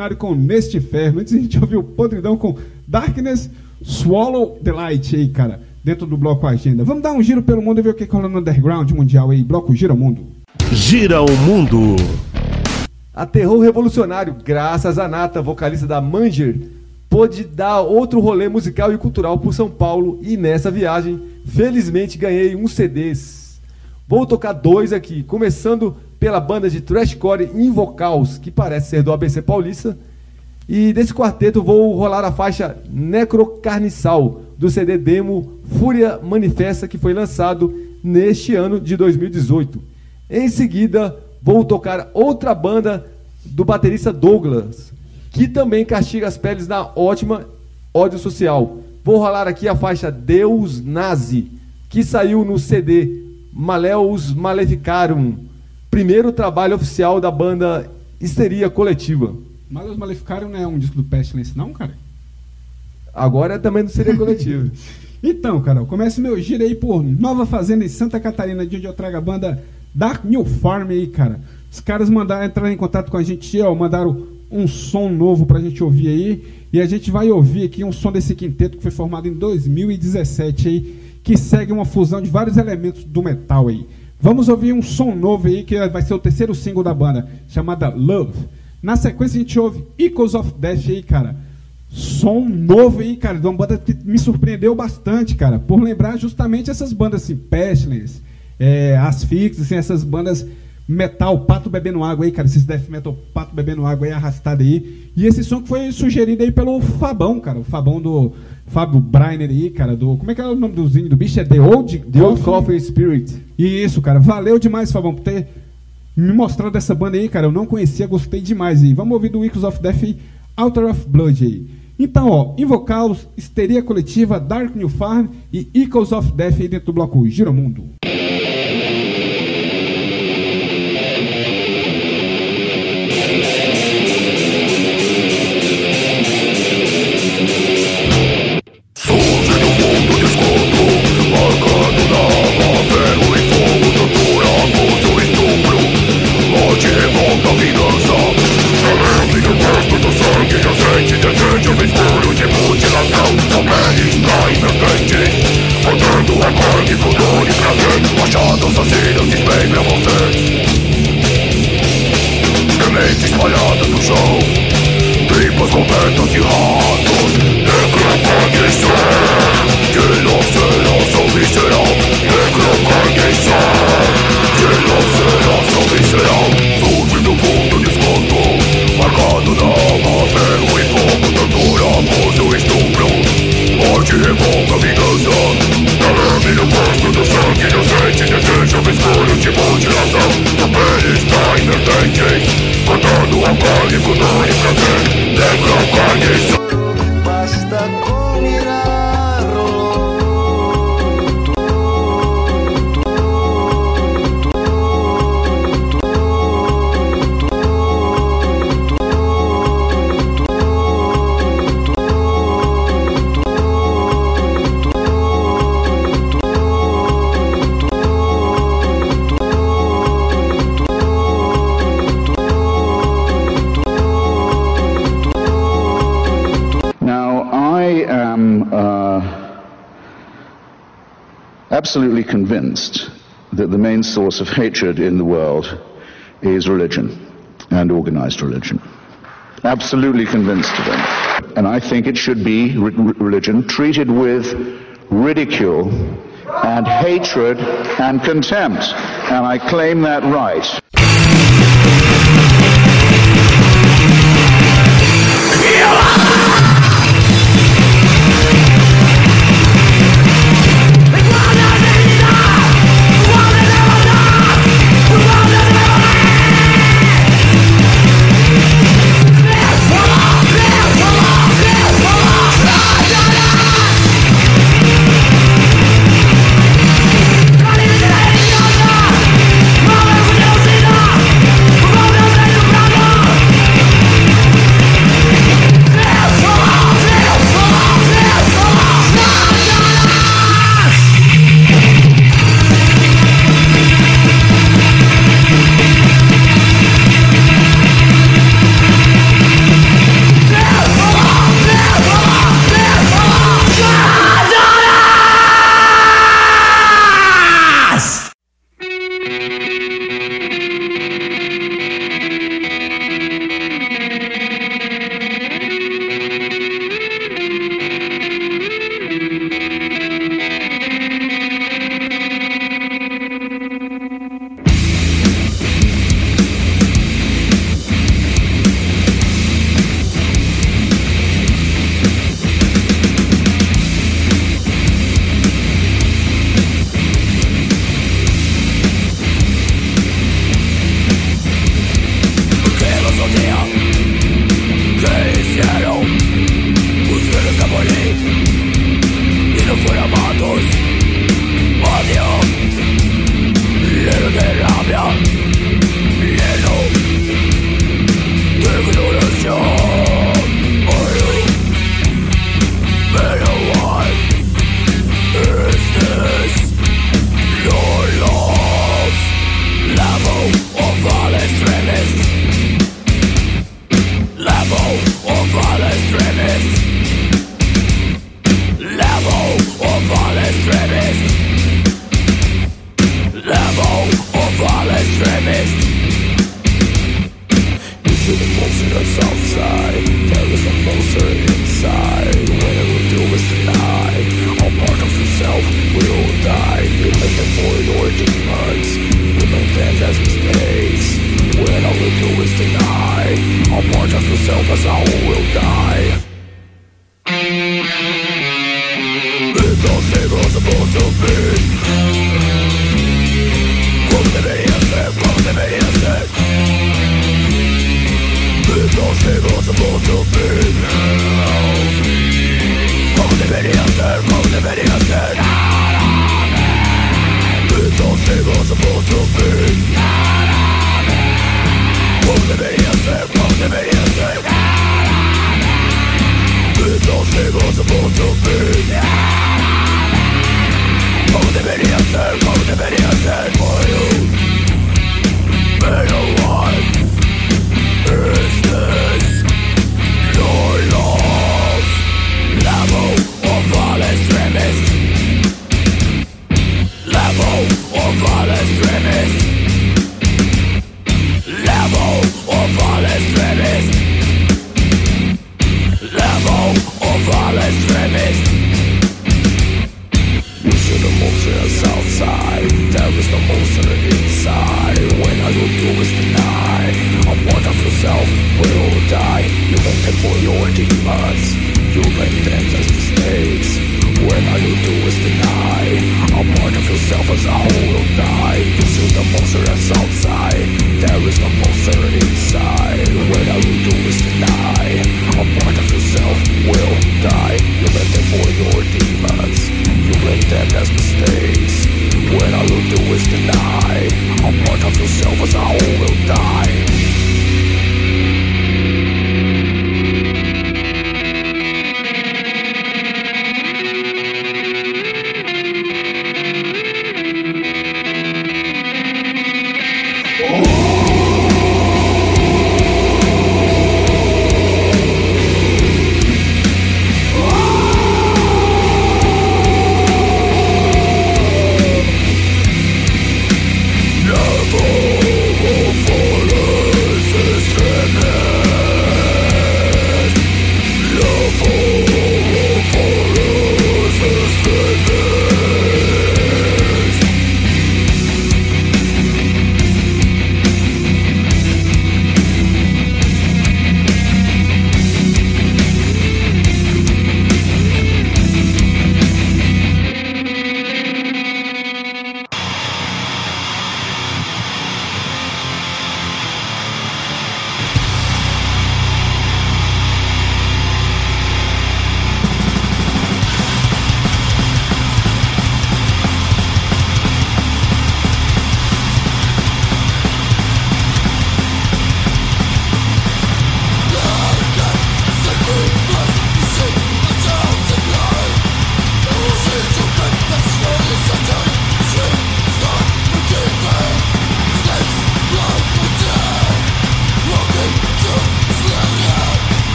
Esse foi o terror revolucionário com Neste Inferno. Antes a gente ouviu o Podridão com Darkness Swallow the Light aí, cara, dentro do bloco Agenda. Vamos dar um giro pelo mundo e ver o que rola no underground mundial aí. Bloco Gira o Mundo. Gira o mundo. Aterrou revolucionário, graças a Nata, vocalista da Manger, pôde dar outro rolê musical e cultural por São Paulo e nessa viagem, felizmente ganhei uns CDs. Vou tocar dois aqui, começando pela banda de thrashcore Invocals, que parece ser do ABC Paulista, e desse quarteto vou rolar a faixa Necrocarniçal, do CD demo Fúria Manifesta, que foi lançado neste ano de 2018. Em seguida, vou tocar outra banda do baterista Douglas, que também castiga as peles na ótima ódio social. Vou rolar aqui a faixa Deus Nazi, que saiu no CD Maleus Maleficarum, primeiro trabalho oficial da banda Histeria Coletiva. Malos Maleficaram não é um disco do Pestilence, não, cara? Agora também não seria coletivo. *laughs* Então, cara, começa meu giro aí por Nova Fazenda em Santa Catarina, de onde eu trago a banda Dark New Farm aí, cara. Os caras mandaram entrar em contato com a gente, ó, mandaram um som novo pra gente ouvir aí. E a gente vai ouvir aqui um som desse quinteto que foi formado em 2017 aí, que segue uma fusão de vários elementos do metal aí. Vamos ouvir um som novo aí, que vai ser o terceiro single da banda, chamada Love. Na sequência a gente ouve Echoes of Death aí, cara. Som novo aí, cara, de uma banda que me surpreendeu bastante, cara, por lembrar justamente essas bandas assim, Pestilence, é, Asfix, assim, essas bandas metal, pato bebendo água aí, cara, esses death metal, pato bebendo água aí, arrastado aí. E esse som que foi sugerido aí pelo Fabão, cara, o Fabão do Fábio Brainer aí, cara, do. Como é que é o nome do zinho do bicho? É The Old, The Old Coffee Spirit. Isso, cara, valeu demais, Fabão, por ter me mostrado essa banda aí, cara. Eu não conhecia, gostei demais. E vamos ouvir do Echoes of Death Altar of Blood aí. Então, ó, Invocalos, Histeria Coletiva, Dark New Farm e Echoes of Death aí dentro do bloco Giromundo. Absolutely convinced that the main source of hatred in the world is religion and organized religion. Absolutely convinced of it. And I think it should be re- religion treated with ridicule and hatred and contempt. And I claim that right.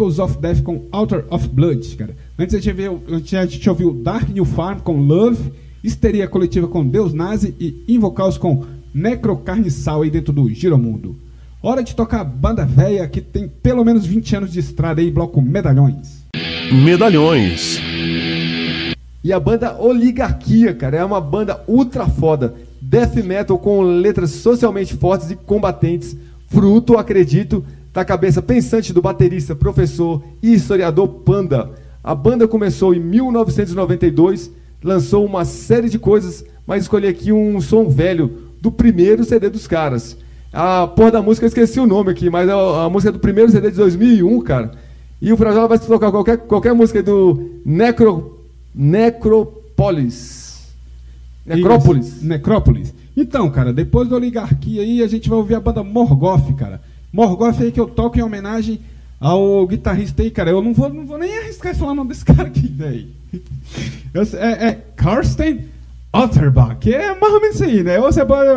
Echoes of Death com Altar of Blood, cara. Antes a gente, viu, a gente ouviu Dark New Farm com Love Histeria Coletiva com Deus Nazi e Invocaus com Necrocarniçal aí dentro do Giromundo. Hora de tocar banda véia que tem pelo menos 20 anos de estrada aí, bloco Medalhões. Medalhões. E a banda Oligarquia, cara, é uma banda ultra foda. Death metal com letras socialmente fortes e combatentes. Fruto, acredito, da cabeça pensante do baterista, professor e historiador Panda. A banda começou em 1992, lançou uma série de coisas, mas escolhi aqui um som velho do primeiro CD dos caras. A porra da música, eu esqueci o nome aqui, mas é a, a música do primeiro CD de 2001, cara. E o Frajola vai tocar qualquer, qualquer música do Necro, Necropolis. Necrópolis. Necrópolis. Então, cara, depois da oligarquia aí, a gente vai ouvir a banda Morgoth, cara. Morgoth aí que eu toco em homenagem ao guitarrista aí, cara. Eu não vou, não vou nem arriscar falar o nome desse *laughs* cara aqui, velho. É, é Karsten Otterbach, é mais ou menos isso aí, né? Você pode,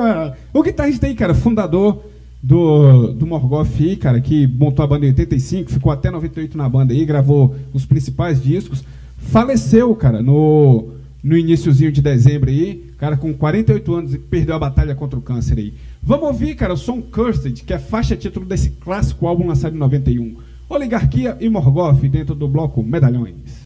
o guitarrista aí, cara, fundador do, do Morgoth aí, cara, que montou a banda em 85, ficou até 98 na banda aí, gravou os principais discos. Faleceu, cara, no, no iníciozinho de dezembro aí, cara, com 48 anos e perdeu a batalha contra o câncer aí. Vamos ouvir, cara, o som Cursed, que é faixa título desse clássico álbum lançado em 91. Oligarquia e Morgoth dentro do bloco Medalhões.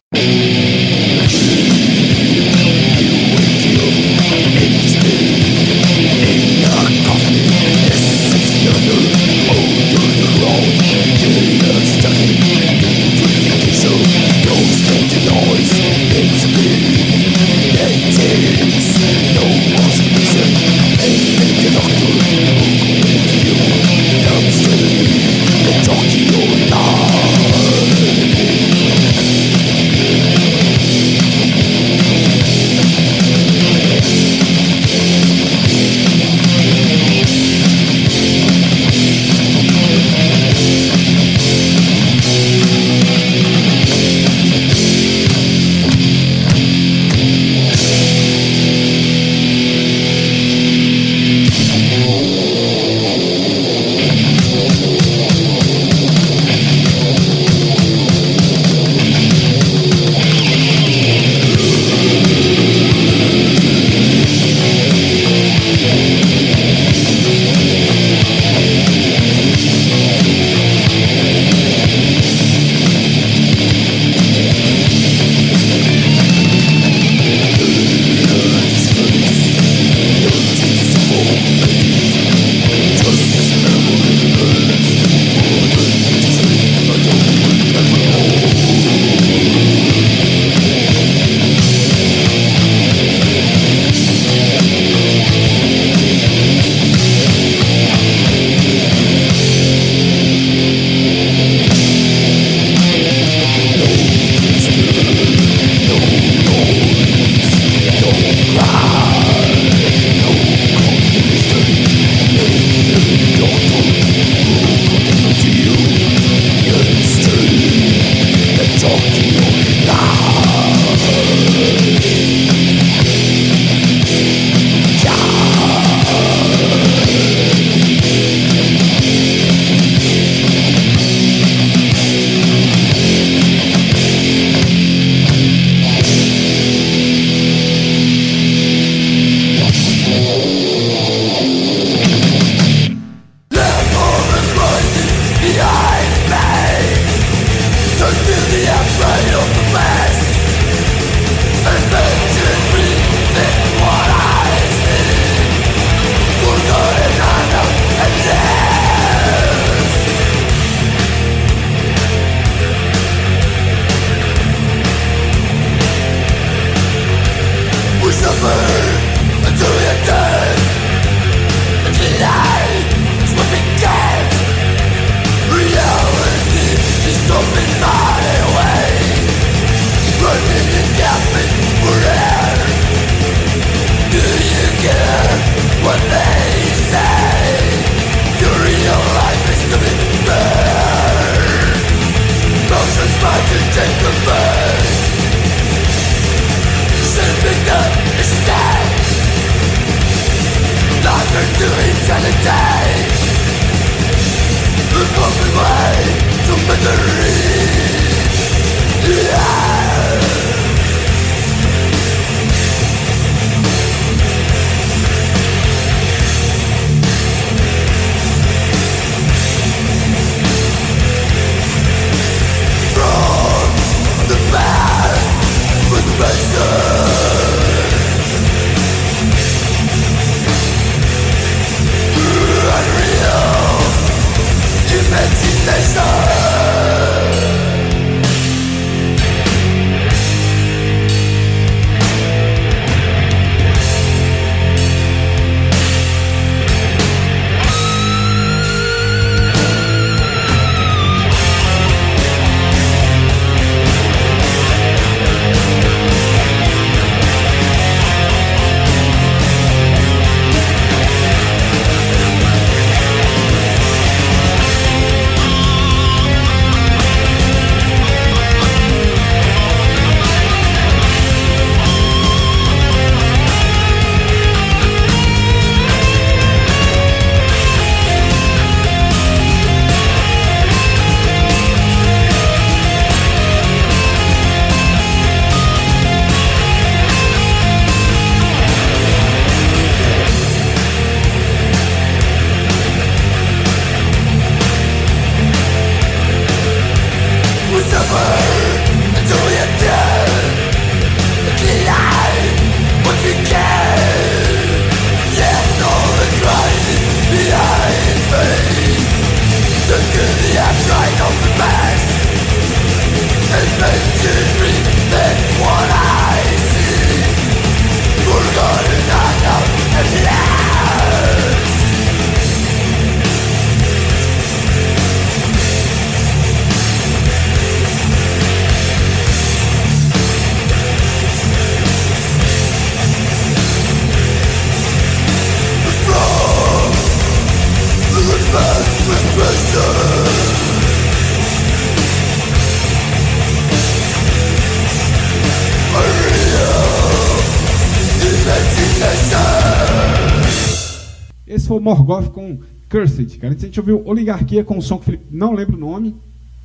Cursed, cara. A gente ouviu Oligarquia com o som que o Felipe não lembro o nome.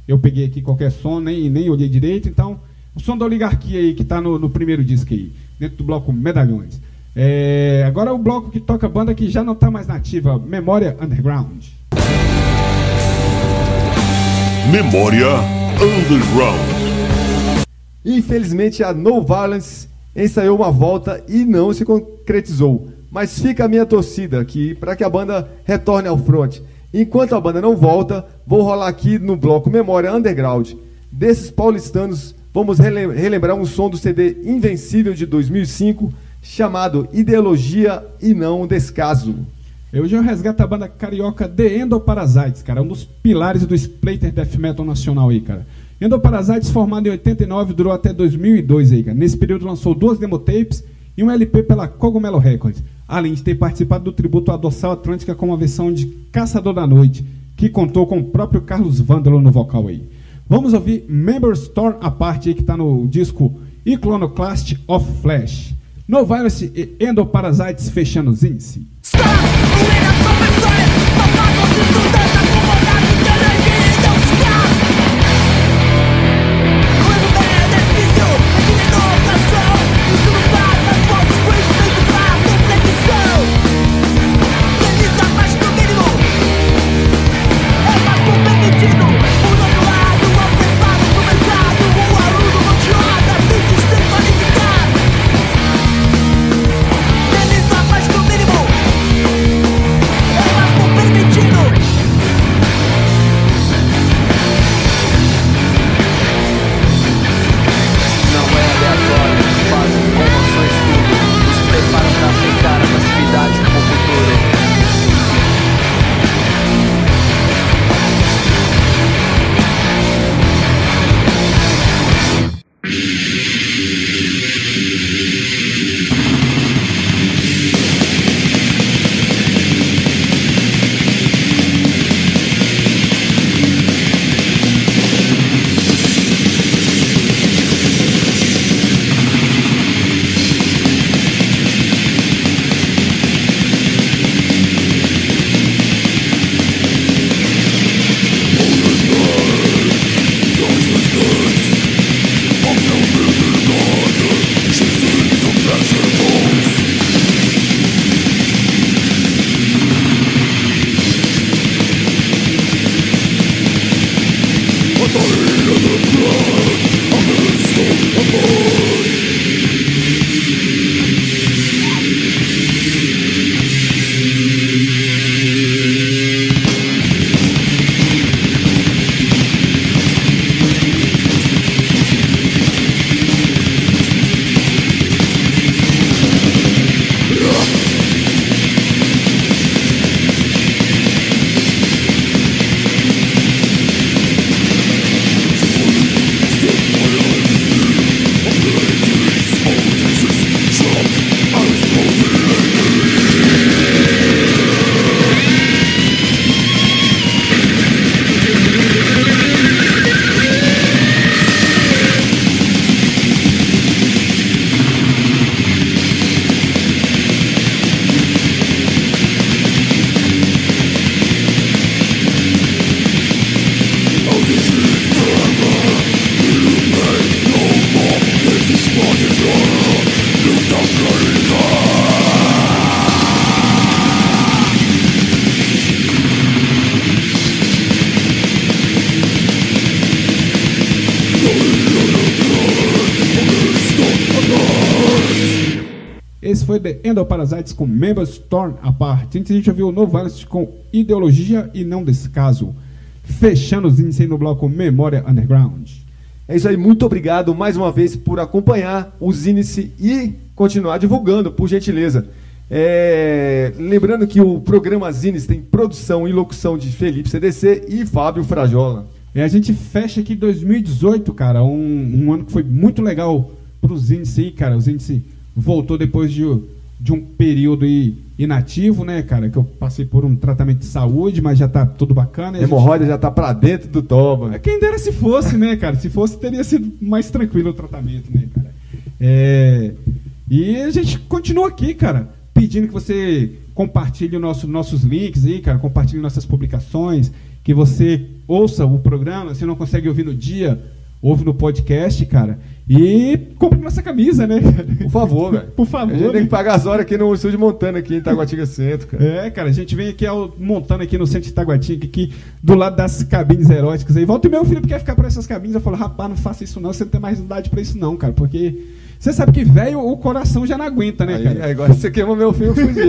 Eu peguei aqui qualquer som, nem, nem olhei direito. Então, o som da Oligarquia aí, que está no, no primeiro disco aí, dentro do bloco Medalhões. É, agora o bloco que toca banda que já não está mais nativa, Memória Underground. Memória Underground. Infelizmente, a No Violence ensaiou uma volta e não se concretizou. Mas fica a minha torcida aqui para que a banda retorne ao front. Enquanto a banda não volta, vou rolar aqui no bloco Memória Underground. Desses paulistanos, vamos relem- relembrar um som do CD Invencível de 2005, chamado Ideologia e Não Descaso. Eu resgato a banda carioca The Endoparasites, cara, um dos pilares do Splater Death Metal nacional aí, cara. Endoparasites, formado em 89, durou até 2002 aí, cara. Nesse período lançou duas demotapes e um LP pela Cogumelo Records, além de ter participado do tributo à Dorsal Atlântica com uma versão de Caçador da Noite, que contou com o próprio Carlos Vândalo no vocal aí. Vamos ouvir Member Store a parte aí que tá no disco Iconoclast of Flash. No Violence e Endoparasites fechando os índices. Não foi The Endoparasites com Members Torn Apart. Antes a gente ouviu o No Violence com Ideologia e Não Descaso. Fechando os índices no bloco Memória Underground. É isso aí, muito obrigado mais uma vez por acompanhar o Zinice e continuar divulgando, por gentileza. É, lembrando que o programa Zines tem produção e locução de Felipe CDC e Fábio Frajola. E a gente fecha aqui 2018, cara, um, um ano que foi muito legal pro Zinice aí, cara. O Zinice voltou depois de, de um período inativo, né, cara? Que eu passei por um tratamento de saúde, mas já tá tudo bacana. e a gente- Hemorroida já tá pra dentro do toba. Quem dera se fosse, né, cara? Se fosse, teria sido mais tranquilo o tratamento, né, cara? É, E a gente continua aqui, cara, pedindo que você compartilhe nosso, nossos links aí, cara, compartilhe nossas publicações, que você ouça o programa, se não consegue ouvir no dia, ouve no podcast, cara. E compre nossa camisa, né? Por favor, velho. Por favor, A gente tem né? que pagar as horas aqui no estúdio Montana, aqui em Taguatinga Centro, cara. É, cara, a gente vem aqui ao- montando aqui no centro de Itaguatinga, aqui do lado das cabines eróticas aí. Volta e meu filho quer ficar por essas cabines. Eu falo, rapaz, não faça isso não, você não tem mais idade pra isso não, cara. Porque você sabe que velho, o coração já não aguenta, né, Aí, cara? aí agora você queima meu filho fugido.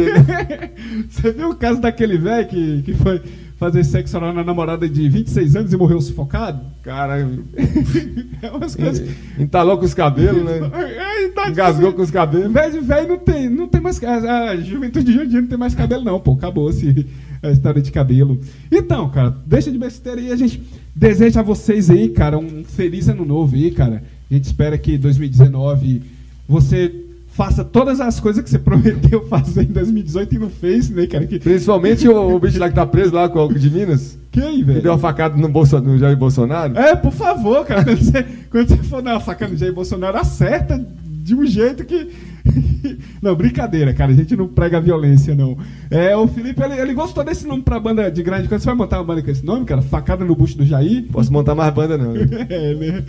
*laughs* Você viu o caso daquele velho que, que foi fazer sexo oral na namorada de 26 anos e morreu sufocado? Cara, *laughs* É umas coisas... entalou com os cabelos, né? *laughs* É, idade Engasgou com os cabelos. Velho, velho não tem, não tem mais. A, a juventude de hoje em dia não tem mais cabelo, não, pô. Acabou-se a história de cabelo. Então, cara, deixa de besteira aí. A gente deseja a vocês aí, cara, um feliz ano novo aí, cara. A gente espera que 2019 você faça todas as coisas que você prometeu fazer em 2018 e não fez, né, cara? Que, Principalmente o, o bicho lá que tá preso lá com o de Minas. quem, Que velho? deu uma facada no, Bolso, no Jair Bolsonaro. É, por favor, cara. Quando você, quando você for dar uma faca no Jair Bolsonaro, acerta de um jeito que. *laughs* Não, brincadeira, cara. A gente não prega violência, não. É, o Felipe, ele, ele gostou desse nome pra banda de grande. Quando você vai montar uma banda com esse nome, cara? Facada no bucho do Jair. Posso montar mais banda, não. né? *laughs* É, né?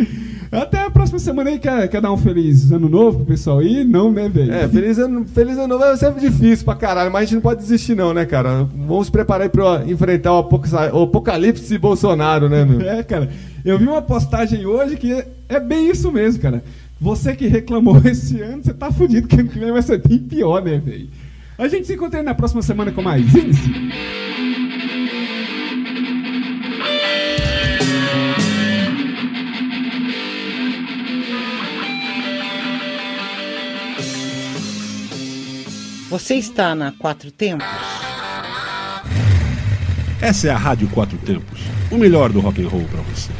Até a próxima semana aí. Quer, quer dar um feliz ano novo pro pessoal aí? Não, né, velho? É, feliz ano, feliz ano novo é sempre difícil pra caralho, mas a gente não pode desistir, não, né, cara? Vamos se preparar aí pra enfrentar o apoca- o apocalipse Bolsonaro, né, meu? *laughs* É, cara. Eu vi uma postagem hoje que é bem isso mesmo, cara. Você que reclamou *laughs* esse ano, você tá fudido, que ano que vem vai ser bem pior, né, velho? A gente se encontra aí na próxima semana com mais Índice. Você está na Quatro Tempos? Essa é a Rádio Quatro Tempos, o melhor do rock and roll pra você.